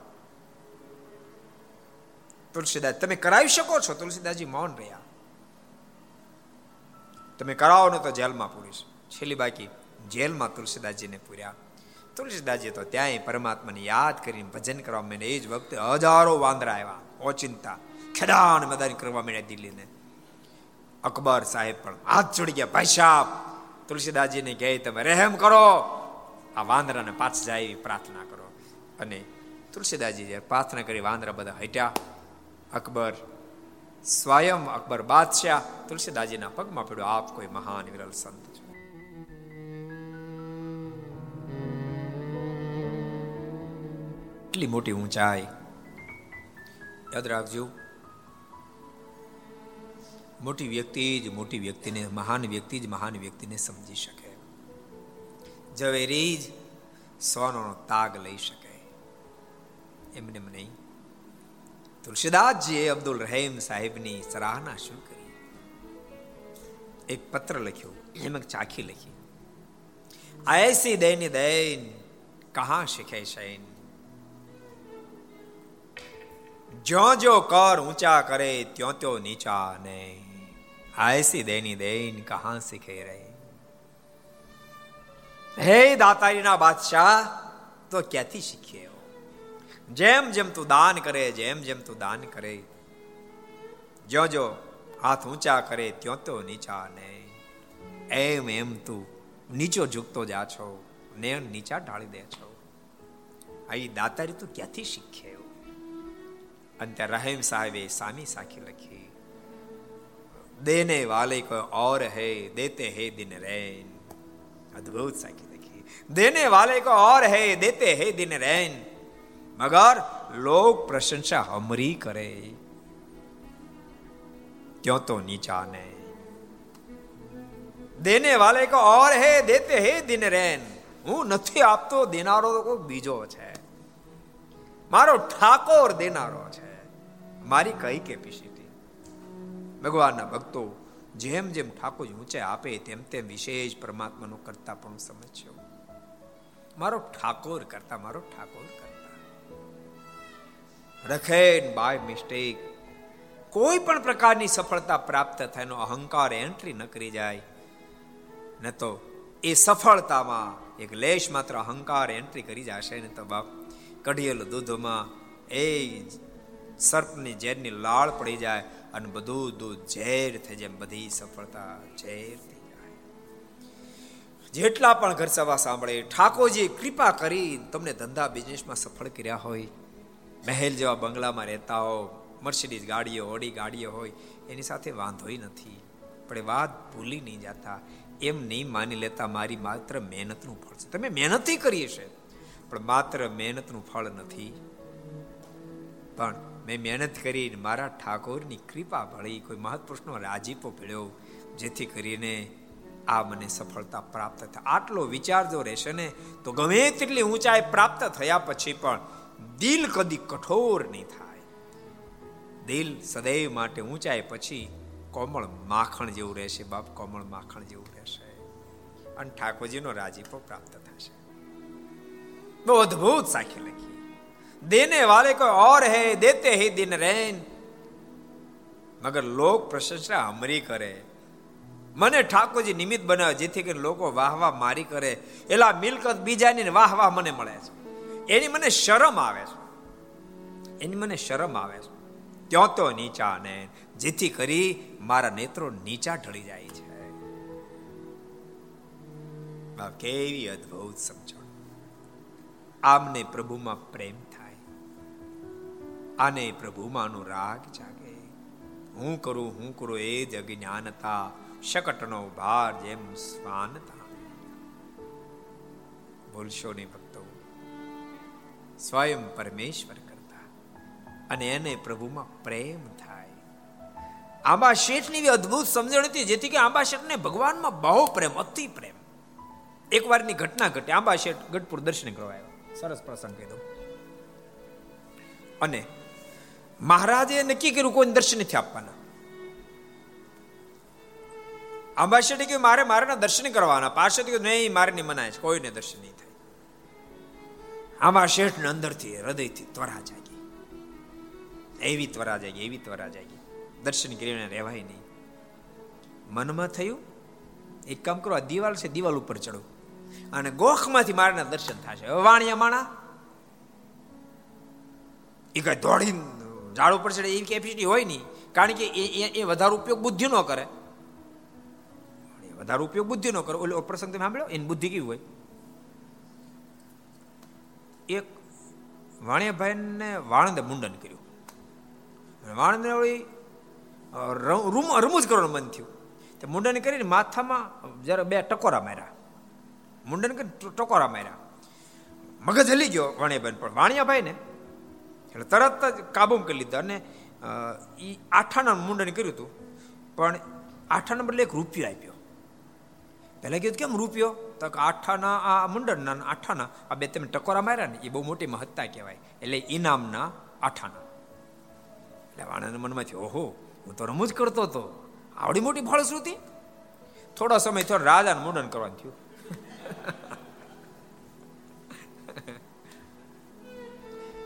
તુલસીદાસ, તમે કરાવી શકો છો? તુલસીદાસજી મૌન રહ્યા. તમે કરાવો ને તો જેલમાં પૂરીશ. છેલ્લી બાકી જેલમાં તુલસીદાસજીને પૂર્યા. તુલસીદાસજી તો ત્યાંય પરમાત્માને યાદ કરીને ભજન કરવા મને એ જ વખતે હજારો વાંદરા આવ્યા, ઓચિંતા, ખેડાણ મેદાન કરવા માંડ્યા દિલ્હીને. અકબર સાહેબ પણ હાથ જોડી ગયા, ભાઈ સાહેબ તુલસીદાસજીને કહે, તમે રહેમ કરો. આ વાંદરાને પાછ જાય એવી પ્રાર્થના કરો. અને તુલસીદાસજી પ્રાર્થના કરી, વાંદરા બધા હટ્યા. અકબર સ્વયં અકબર બાદશાહ તુલસીદાસજીના પગમાં પડ્યો. આપ કોઈ મહાન વિરલ સંત છો. એટલી મોટી ઊંચાઈ. યાદ રાખજો મોટી વ્યક્તિ જ મોટી વ્યક્તિને મહાન વ્યક્તિ જ મહાન વ્યક્તિને સમજી શકે ઝવેરી જ સોનાનો તાગ લઈ શકે એમને નહીં તુલસીદાસજીએ અબ્દુલ રહીમ સાહેબની સરાહના શું કરી એક પત્ર લખ્યો એમ એક ચાખી લખી આયસી દૈન દૈન કહા શીખે શૈન જ્યો જો કર ઊંચા કરે ત્યો ત્યો નીચા નહીં ऐसी દેની દેન કહાં શીખે રહે હે દાતારીના બાદશાહ તો ક્યાંથી શીખીએ જેમ જેમ તું દાન કરે જેમ જેમ તું દાન કરે જો જો હાથ ઊંચા કરે ત્યો તો નીચા ને એમ એમ તું નીચો ઝૂકતો જા છો ને નીચા ઢાળી દે છો આ દાતારી તું ક્યાંથી શીખે અને ત્યાં રહીમ સાહેબે સામી સાખી લખી દેને વાલે કોઈ ઓર હે દેતે હે દિન રૈન અદ્ભુત સાખી લખી દેને વાલે કો ઓર હે દેતે હે દિન રૈન મગર લોક પ્રશંસા હમરી કરે क्यों तो नीचा ने દેને વાલે કો ઓર હે દેતે હે દિન રેન હું નથી આપતો દેનારો તો કોઈ બીજો છે મારો ઠાકોર દેનારો છે મારી કઈ કેપેસિટી ભગવાનના ભક્તો જેમ જેમ ઠાકોર ઊંચે આપે તેમ તેમ વિશેષ પરમાત્માનું કરતા પણ સમજ્યો. મારો ઠાકોર કરતા, મારો ઠાકોર કરતા. રખેન બાય મિસ્ટેક. કોઈ પણ પ્રકારની સફળતા પ્રાપ્ત થાય અહંકાર એન્ટ્રી ન કરી જાય. ન તો એ સફળતામાં એક લેશ માત્ર અહંકાર એન્ટ્રી કરી જશે ને તો બાપ કઢિયેલું દૂધમાં એ સર્પની ઝેરની લાળ પડી જાય. અને બધું દૂધ ઝેર થઈ જાય, બધી સફળતા ઝેર થઈ જેટલા પણ ઘર સભા સાંભળે, ઠાકોરજી કૃપા કરી તમને ધંધા બિઝનેસમાં સફળ કર્યા હોય. મહેલ જેવા બંગલામાં રહેતા હો મર્સિડીઝ ગાડીઓ ઓડી ગાડીઓ હોય, એની સાથે વાંધોય નથી. પણ વાત ભૂલી નહીં જતા. એમ નહીં માની લેતા મારી માત્ર મહેનતનું ફળ છે. તમે મહેનત કરીએ છે પણ માત્ર મહેનતનું ફળ નથી. પણ મેં મહેનત કરી મારા ઠાકોરની કૃપા ભળી, કોઈ મહત્પુરુષનો રાજીપો ભળ્યો, જેથી કરીને આ મને સફળતા પ્રાપ્ત થાય. આટલો વિચાર જો રહેશે ને, તો ગમે તેટલી ઊંચાઈ પ્રાપ્ત થયા પછી પણ દિલ કદી કઠોર નહીં થાય. દિલ સદૈવ માટે ઊંચાઈ પછી કોમળ માખણ જેવું રહેશે, બાપ, કોમળ માખણ જેવું રહેશે. અને ઠાકોરજીનો રાજીપો પ્રાપ્ત થશે. બહુ અદભુત સાખી લખી. દેને વાલે કોઈ ઓર હે દેતે હે દિન રેન મગર લોક પ્રશંસા હમરી કરે મને ઠાકોરજી નિમિત્ત બનાવે જેથી કરીને લોકો વાહ વાહ મારી કરે એલા મિલકત બીજાની વાહ વાહ મને મળે છે એની મને શરમ આવે છે એની મને શરમ આવે છે ત્યાં તો નીચા ને જેથી કરી મારા નેત્રો નીચા ઢળી જાય છે કેવી અદ્ભુત સમજણ આમને પ્રભુમાં પ્રેમ થાય આને પ્રભુમાં રાગ જાગે. હું કરું હું કરું, એ જ અજ્ઞાનતા, શકટનો ભાર જેમ સ્વાનતા ભૂલશો નહીં ભક્તો, સ્વયં પરમેશ્વર કરતા, અને એને પ્રભુમાં પ્રેમ થાય. આંબા શેઠની એવી અદ્ભુત સમજણ હતી, જેથી કે આંબા શેઠને ભગવાનમાં બહુ પ્રેમ, અતિ પ્રેમ. એકવારની ઘટના ઘટી, આંબા શેઠ ગઢપુર દર્શન કરવા આવ્યો. સરસ પ્રસંગ કીધો. અને મહારાજે નક્કી કર્યું કોઈ દર્શન નથી આપવાના. શેઠે કહ્યું મારે મારાના દર્શન કરવાના, પાર્ષદ કહ્યું નહીં મારે નહીં મનાય છે, કોઈને દર્શન નહીં થાય. આંબા શેઠ ને અંદરથી હૃદયથી ત્વરા જાગી. એવી ત્વરા જાગી, એવી ત્વરા જાગી. દર્શન કરીને રહેવાય નહીં. મનમાં થયું, એક કામ કરો, આ દિવાલ છે, દિવાલ ઉપર ચડો. અને ગોખમાંથી મારના દર્શન થશે. વાણિયા માણા એ કઈ દોડી ઝાડ ઉપર ચડે એવી કેપેસિટી હોય નહીં. કારણ કે એ એ વધારે ઉપયોગ બુદ્ધિ નો કરે. વધારે ઉપયોગ બુદ્ધિ નો કરે. ઓલો પ્રસંગ તમે સાંભળ્યો? એની બુદ્ધિ કેવી હોય? એક વાણિયાભાઈને વાણંદે મુંડન કર્યું. વાણંદને વળી રમૂજ કરવાનું મન થયું. તે મુંડન કરીને માથામાં જરા બે ટકોરા માર્યા. મુંડન કરીને ટકોરા માર્યા. મગજ હલી ગયો વાણિયાભાઈ પણ. વાણિયાભાઈ ને એટલે તરત જ કાબુ કરી લીધા અને એ આઠાના મુંડન કર્યું હતું. પણ આઠાના બદલે એક રૂપિયો આપ્યો. પહેલાં કીધું કેમ રૂપિયો? તો આઠાના આ મુંડનના આઠાના, આ બે તમે ટકોરા માર્યા ને એ બહુ મોટી મહત્તા કહેવાય. એટલે ઇનામના આઠાના. એટલે વાણાના મનમાંથી ઓહો, હું તો રમૂજ કરતો હતો. આવડી મોટી ફળશ્રુતિ. થોડા સમય થોડા રાજાને મુંડન કરવાનું થયું.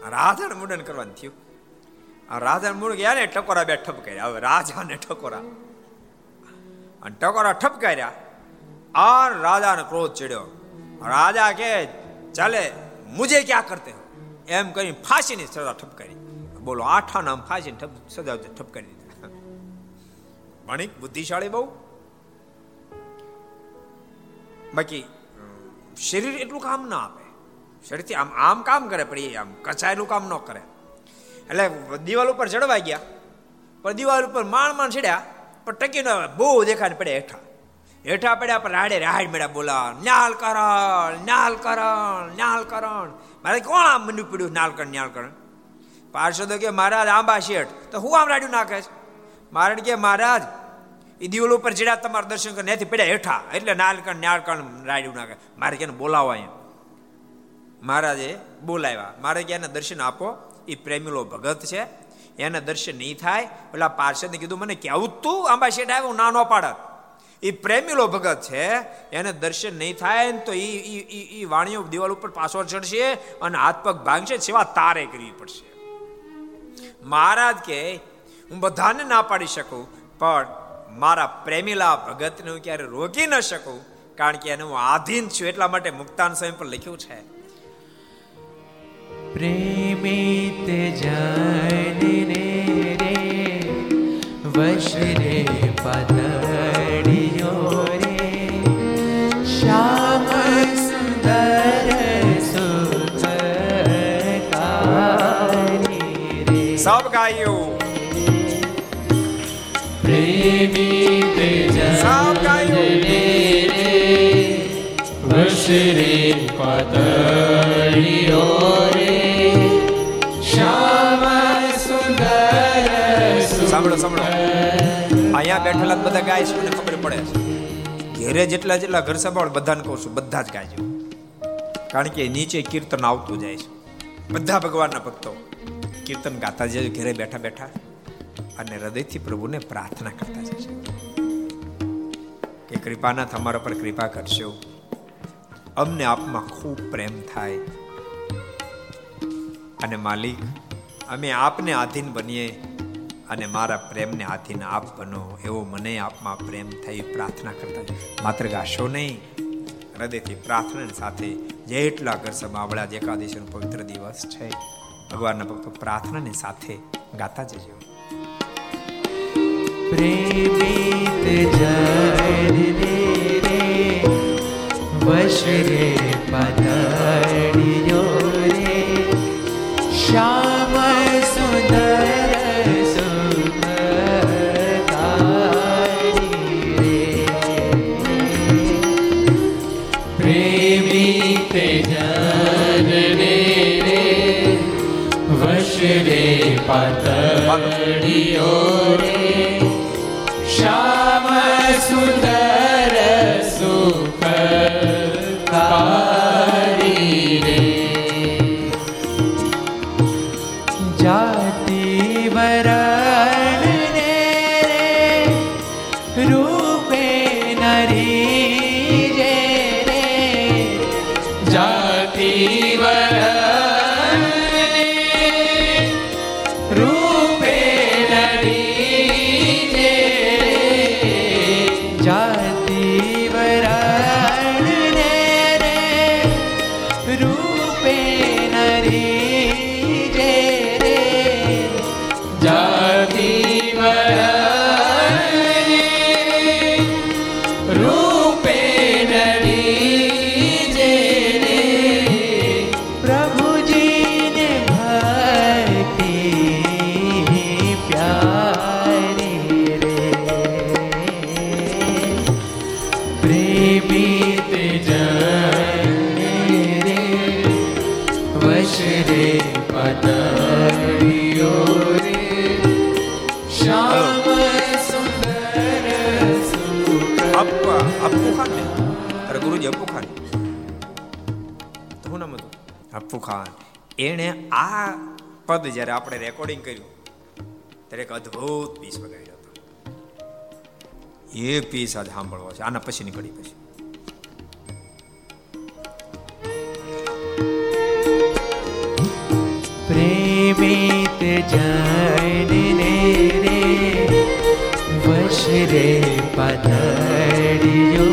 રાજાને મુંડન કરવાનું થયું. આ રાજાને ગયા ને ટકોરા બે ઠપકાર્યા હવે રાજાને ટકોરા અને ટકોરા ઠપકાર્યા આ રાજાને ક્રોધ ચડ્યો. રાજા કે, ચાલે, મુજે ક્યાં કરતે એમ કરી ફાંસીની સજા ઠપકારી બોલો, આઠા નામ ફાંસીને સજા ઠપકારી દીધી. વણિક બુદ્ધિશાળી બહુ. બાકી શરીર એટલું કામ ના આપે. શરીરથી આમ આમ કામ કરે, પણ એ આમ કચાયેલું કામ ન કરે. એટલે દિવાલ ઉપર ચડવા ગયા. પણ દિવાલ ઉપર માણ માણ ચડ્યા, પણ ટકી ન બહુ દેખાને પડે હેઠા. હેઠા પડ્યા, પણ રાડે રાડ મેળા બોલા ન્યાલ કરણ ન્યાલ કરણ ન્યાલ કરણ. મારે કોણ આમ મંડ્યું પડ્યું નાલ કરણ, ન્યાલ કરણ. પાર્ષદો કે, મહારાજ, આંબા શેઠ. તો હું આમ રાડ્યું નાખે છે? મારણ કે, મહારાજ, એ દિવાલ ઉપર ચડ્યા, તમારા દર્શન કરે ત્યાંથી પડ્યા હેઠા. એટલે નાલકણ નાળકણ રાડ્યું નાખે. મારે કે બોલાવો અહીંયા. મહારાજે બોલાવ્યા. મારે ક્યાં એને દર્શન આપો. એ પ્રેમીલો ભગત છે. એને દર્શન નહીં થાય. પેલા પાર્ષદને કીધું, મને કેવું તું, આંબા શેઠ આવ્યું ના નો પાડત. એ પ્રેમીલો ભગત છે. એને દર્શન નહીં થાય ને તો એ વાણીઓ દિવાલ ઉપર પાછો ચડશે અને હાથ પગ ભાંગશે, સેવા તારે કરવી પડશે. મહારાજ કે, હું બધાને ના પાડી શકું, પણ મારા પ્રેમીલા ભગતને હું ક્યારે રોકી ન શકું? કારણ કે એને હું આધીન છું, એટલા માટે મુક્તાન સ્વયં પર લખ્યું છે. પ્રેમિત જનને રે વશ રે પદડિયો રે શ્યામ સુંદર સુખકારી રે સબ ગાયું પ્રેમિત સબ ગાયું વશરે પદળિયો અહીંયા બેઠેલા બધા ગાય છે, મને ખબર પડે છે. ઘેરે જેટલા જેટલા ઘર સંભાળ, બધાને કહું છું, બધા જ ગાયજો કારણ કે નીચે કીર્તન આવતું જાય છે. બધા ભગવાનના ભક્તો કીર્તન ગાતા જાય ઘેરે બેઠા બેઠા. અને હૃદયથી પ્રભુને પ્રાર્થના કરતા જાય છે. કે કૃપાનાથ અમારા પર કૃપા કરશો. અમને આપમાં ખૂબ પ્રેમ થાય. અને માલિક, અમે આપને આધીન બનીએ. અને મારા પ્રેમને હાથીને આપ બનો, એવો મને આપમાં પ્રેમ થઈ પ્રાર્થના કરતા માત્ર ગાશો નહીં, હૃદયથી પ્રાર્થના સાથે જેટલા ઘર સમાવડા જ એકાદશીનો પવિત્ર દિવસ છે, ભગવાનના ભક્તો પ્રાર્થનાની સાથે ગાતા જજો. પ્રેમિત જન રે વશ રે પદડિયો રે શ્યામ પદળિયો રે શ્યામ સુંદર આ પદ જ્યારે આપણે રેકોર્ડિંગ કર્યું, ત્યારે એક અદ્ભુત પીસ વગાડ્યો હતો. એ પીસ આજ સાંભળવો છે. આના પછી નીકળી પછી. પ્રેમિત જનને રે વશ રે પધડિયો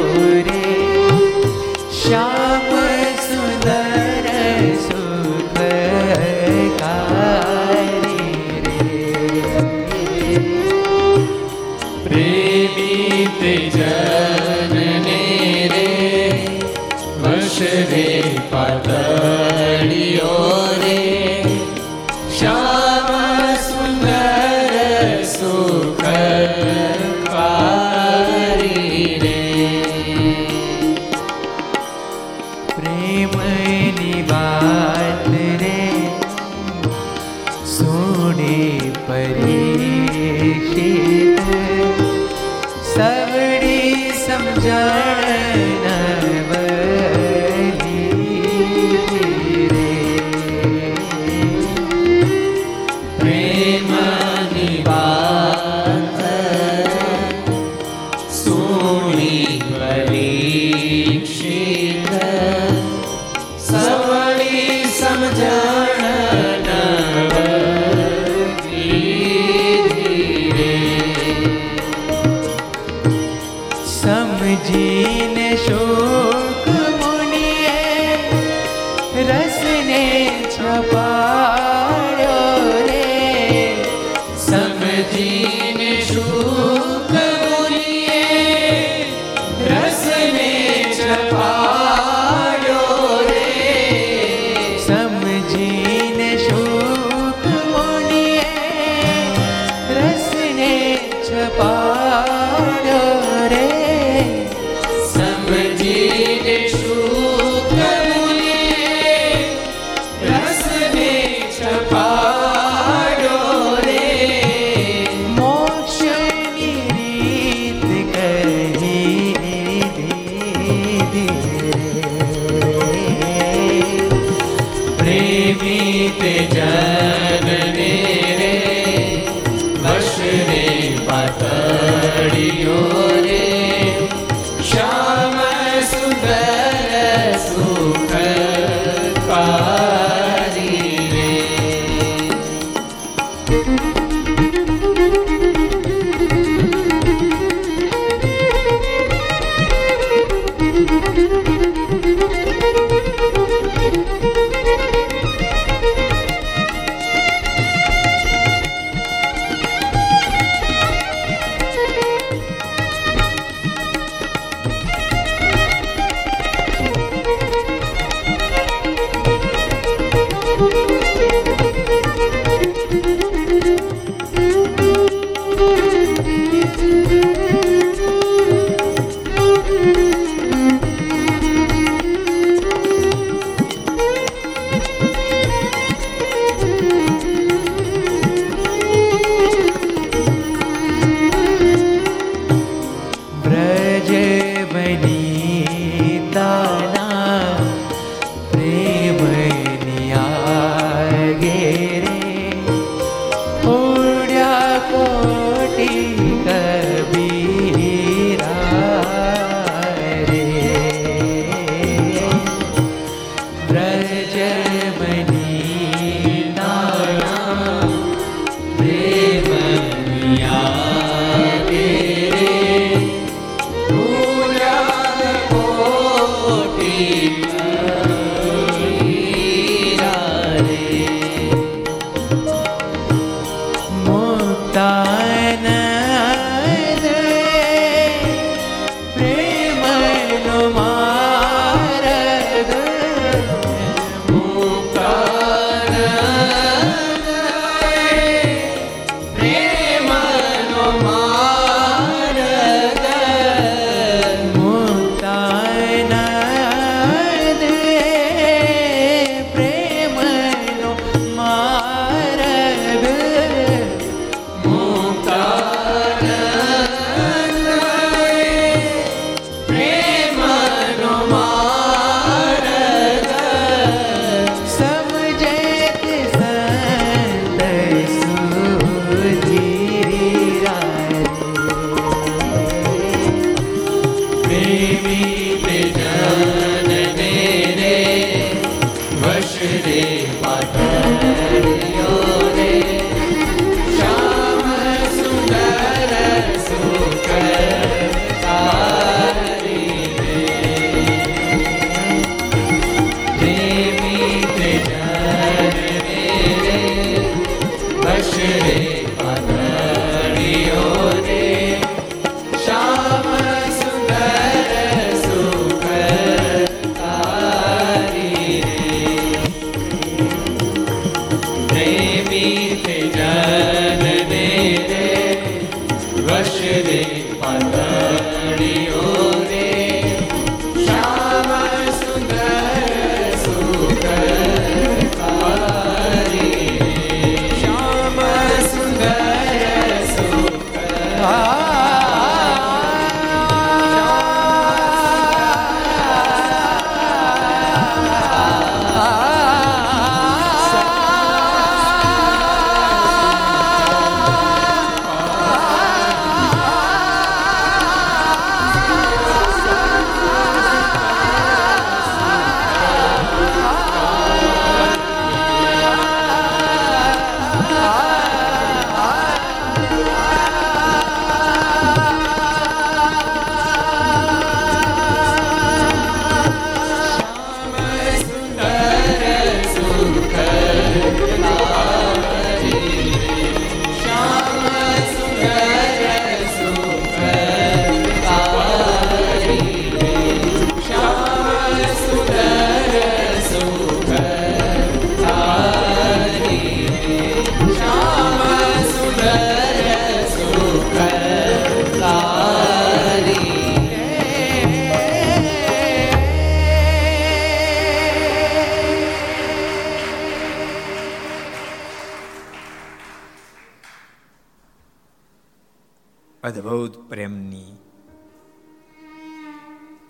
અદ્ભુત પ્રેમની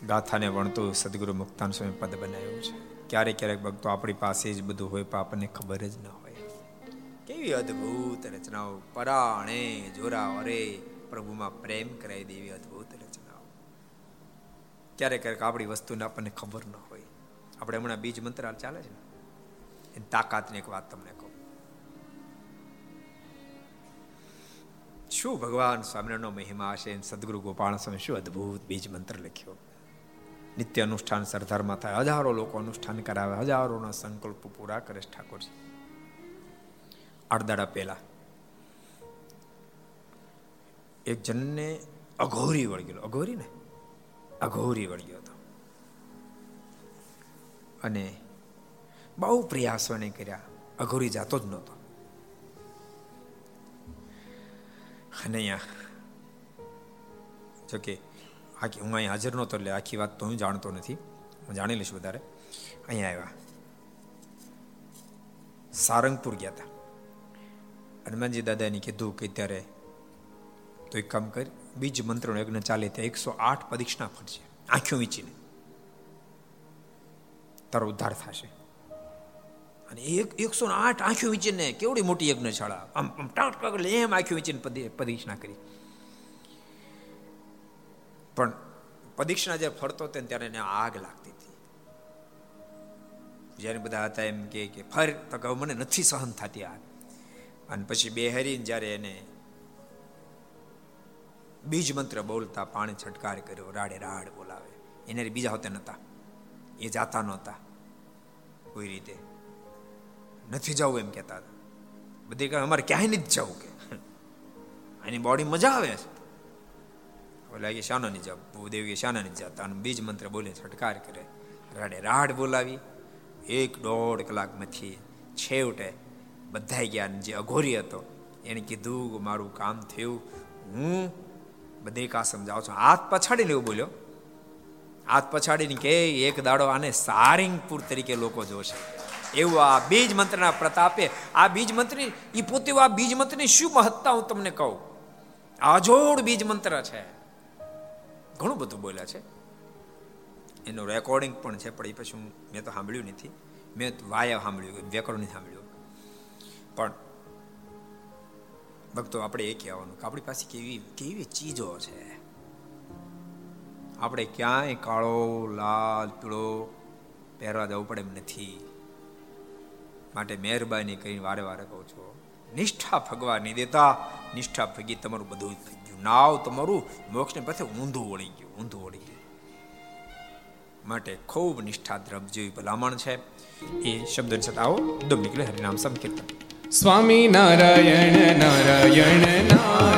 ગાથાને વણતું સદગુરુ મુક્તાન સ્વામી પદ બનાવ્યું છે. ક્યારેક ક્યારેક ભક્તો આપણી પાસે જ બધું હોય, પણ આપણને ખબર જ ન હોય. કેવી અદ્ભુત રચનાઓ. પરાણે જોરા અરે પ્રભુમાં પ્રેમ કરાવી દેવી અદ્ભુત રચનાઓ. ક્યારેક ક્યારેક આપણી વસ્તુને આપણને ખબર ન હોય. આપણે હમણાં બીજ મંત્રાલ ચાલે છે ને? એની તાકાતની એક વાત તમને શું ભગવાન સ્વામિનારાયણનો મહિમા છે સદગુરુ ગોપાલ સ્વામી શું અદ્ભુત બીજ મંત્ર લખ્યો. નિત્ય અનુષ્ઠાન સરદારમાં થાય. હજારો લોકો અનુષ્ઠાન કરાવે. હજારોના સંકલ્પ પૂરા કરે ઠાકોરજી. આઠ પહેલા એક જણને અઘોરી વળગેલો અઘોરી ને? અઘોરી વળગ્યો હતો. અને બહુ પ્રયાસો નહીં કર્યા. અઘોરી જાતો જ નહોતો. અને અહીંયા જોકે આખી હું અહીં હાજર નહોતો એટલે આખી વાત તો હું જાણતો નથી. હું જાણી લઈશ વધારે. અહીંયા આવ્યા. સારંગપુર ગયા હતા હનુમાનજી દાદાને કીધું કે ત્યારે? તો એક કામ કરી, બીજ મંત્રનો યજ્ઞ ચાલે ત્યાં એકસો આઠ પરીક્ષણા ફરશે આંખો વીંચીને તારો ઉદ્ધાર થશે. અને એક એકસો આઠ આંખ્યું વીચીને કેવડી મોટી યજ્ઞશાળા? આમ આમ ટાંક ટાંક એમ આંખો વીચીને પ્રદિક્ષણા કરી. પણ પ્રદિક્ષણા જ્યારે ફરતો હતો ત્યારે એને આગ લાગતી હતી. જ્યારે બધા હતા એમ કે ફર, તો કહું, મને નથી સહન થતી આગ. અને પછી બે હરીને જ્યારે એને બીજ મંત્ર બોલતા પાણી છટકાર કર્યો, રાડે રાડ બોલાવે. એને બીજા હોતા નહોતા એ જાતા નહોતા કોઈ રીતે. નથી જવું એમ કહેતા હતા. બધી કહે, અમારે ક્યાંય નથી જવું? કે. એની બોડી મજા આવે છે. ઓલા કે શાના નહીં જાવ? ભૂદેવ કે, શાના નહીં જતા. અને બીજ મંત્ર બોલીને છટકાર કરે. રાડે રાડ બોલાવી, એક દોઢ કલાકમાંથી છેવટે બધા ગયા જે અઘોરી હતો, એને કીધું મારું કામ થયું, હું બધે કા સમજાવું છું. હાથ પછાડીને એવું બોલ્યો. હાથ પછાડીને કે, એક દાડો આને સારિંગપુર તરીકે લોકો જોશે. એવું આ બીજ મંત્રના પ્રતાપે આ બીજ મંત્રી એ પોતે આ બીજ મંત્રની શું મહત્તા હું તમને કહું? આજોડ બીજ મંત્ર છે. ઘણું બધું બોલ્યા છે. એનું રેકોર્ડિંગ પણ છે, પણ એ પછી હું, મેં તો સાંભળ્યું નથી. મેં વાયા સાંભળ્યું વ્યાકરણ નથી સાંભળ્યું. પણ ભક્તો, આપણે એ કહેવાનું કે આપણી પાસે કેવી કેવી ચીજો છે. આપણે ક્યાંય કાળો, લાલ, પીળો પહેરવા જવું પડે એમ નથી. માટે મહેરબાની કરીને વારે વારે કહું છું, નિષ્ઠા ફગવા નહીં દેતા. નિષ્ઠા ફગી તમારું બધું થઈ ગયું. નાવ તમારું મોક્ષને પાસે ઊંધું વળી ગયું, ઊંધું વળી ગયું. માટે ખૂબ નિષ્ઠા દ્રવ જેવી ભલામણ છે. એ શબ્દ સાથે આવો, દમ નીકળે હરિનામ સંકીર્તન. સ્વામી નારાયણ નારાયણ નારાયણ.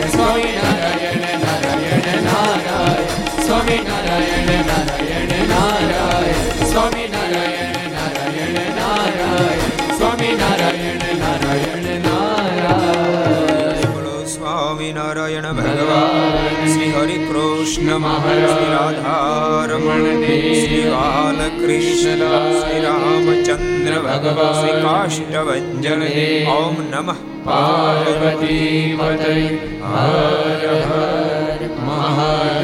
સ્વામિનારાયણ ભગવાન શ્રી હરિ કૃષ્ણ શ્રી રાધારમણ શ્રી બાલકૃષ્ણ શ્રી રામચંદ્ર ભગવાન શ્રી કાષ્ટભન ઓમ નમઃ પાર્વતી હર હર મહાદેવ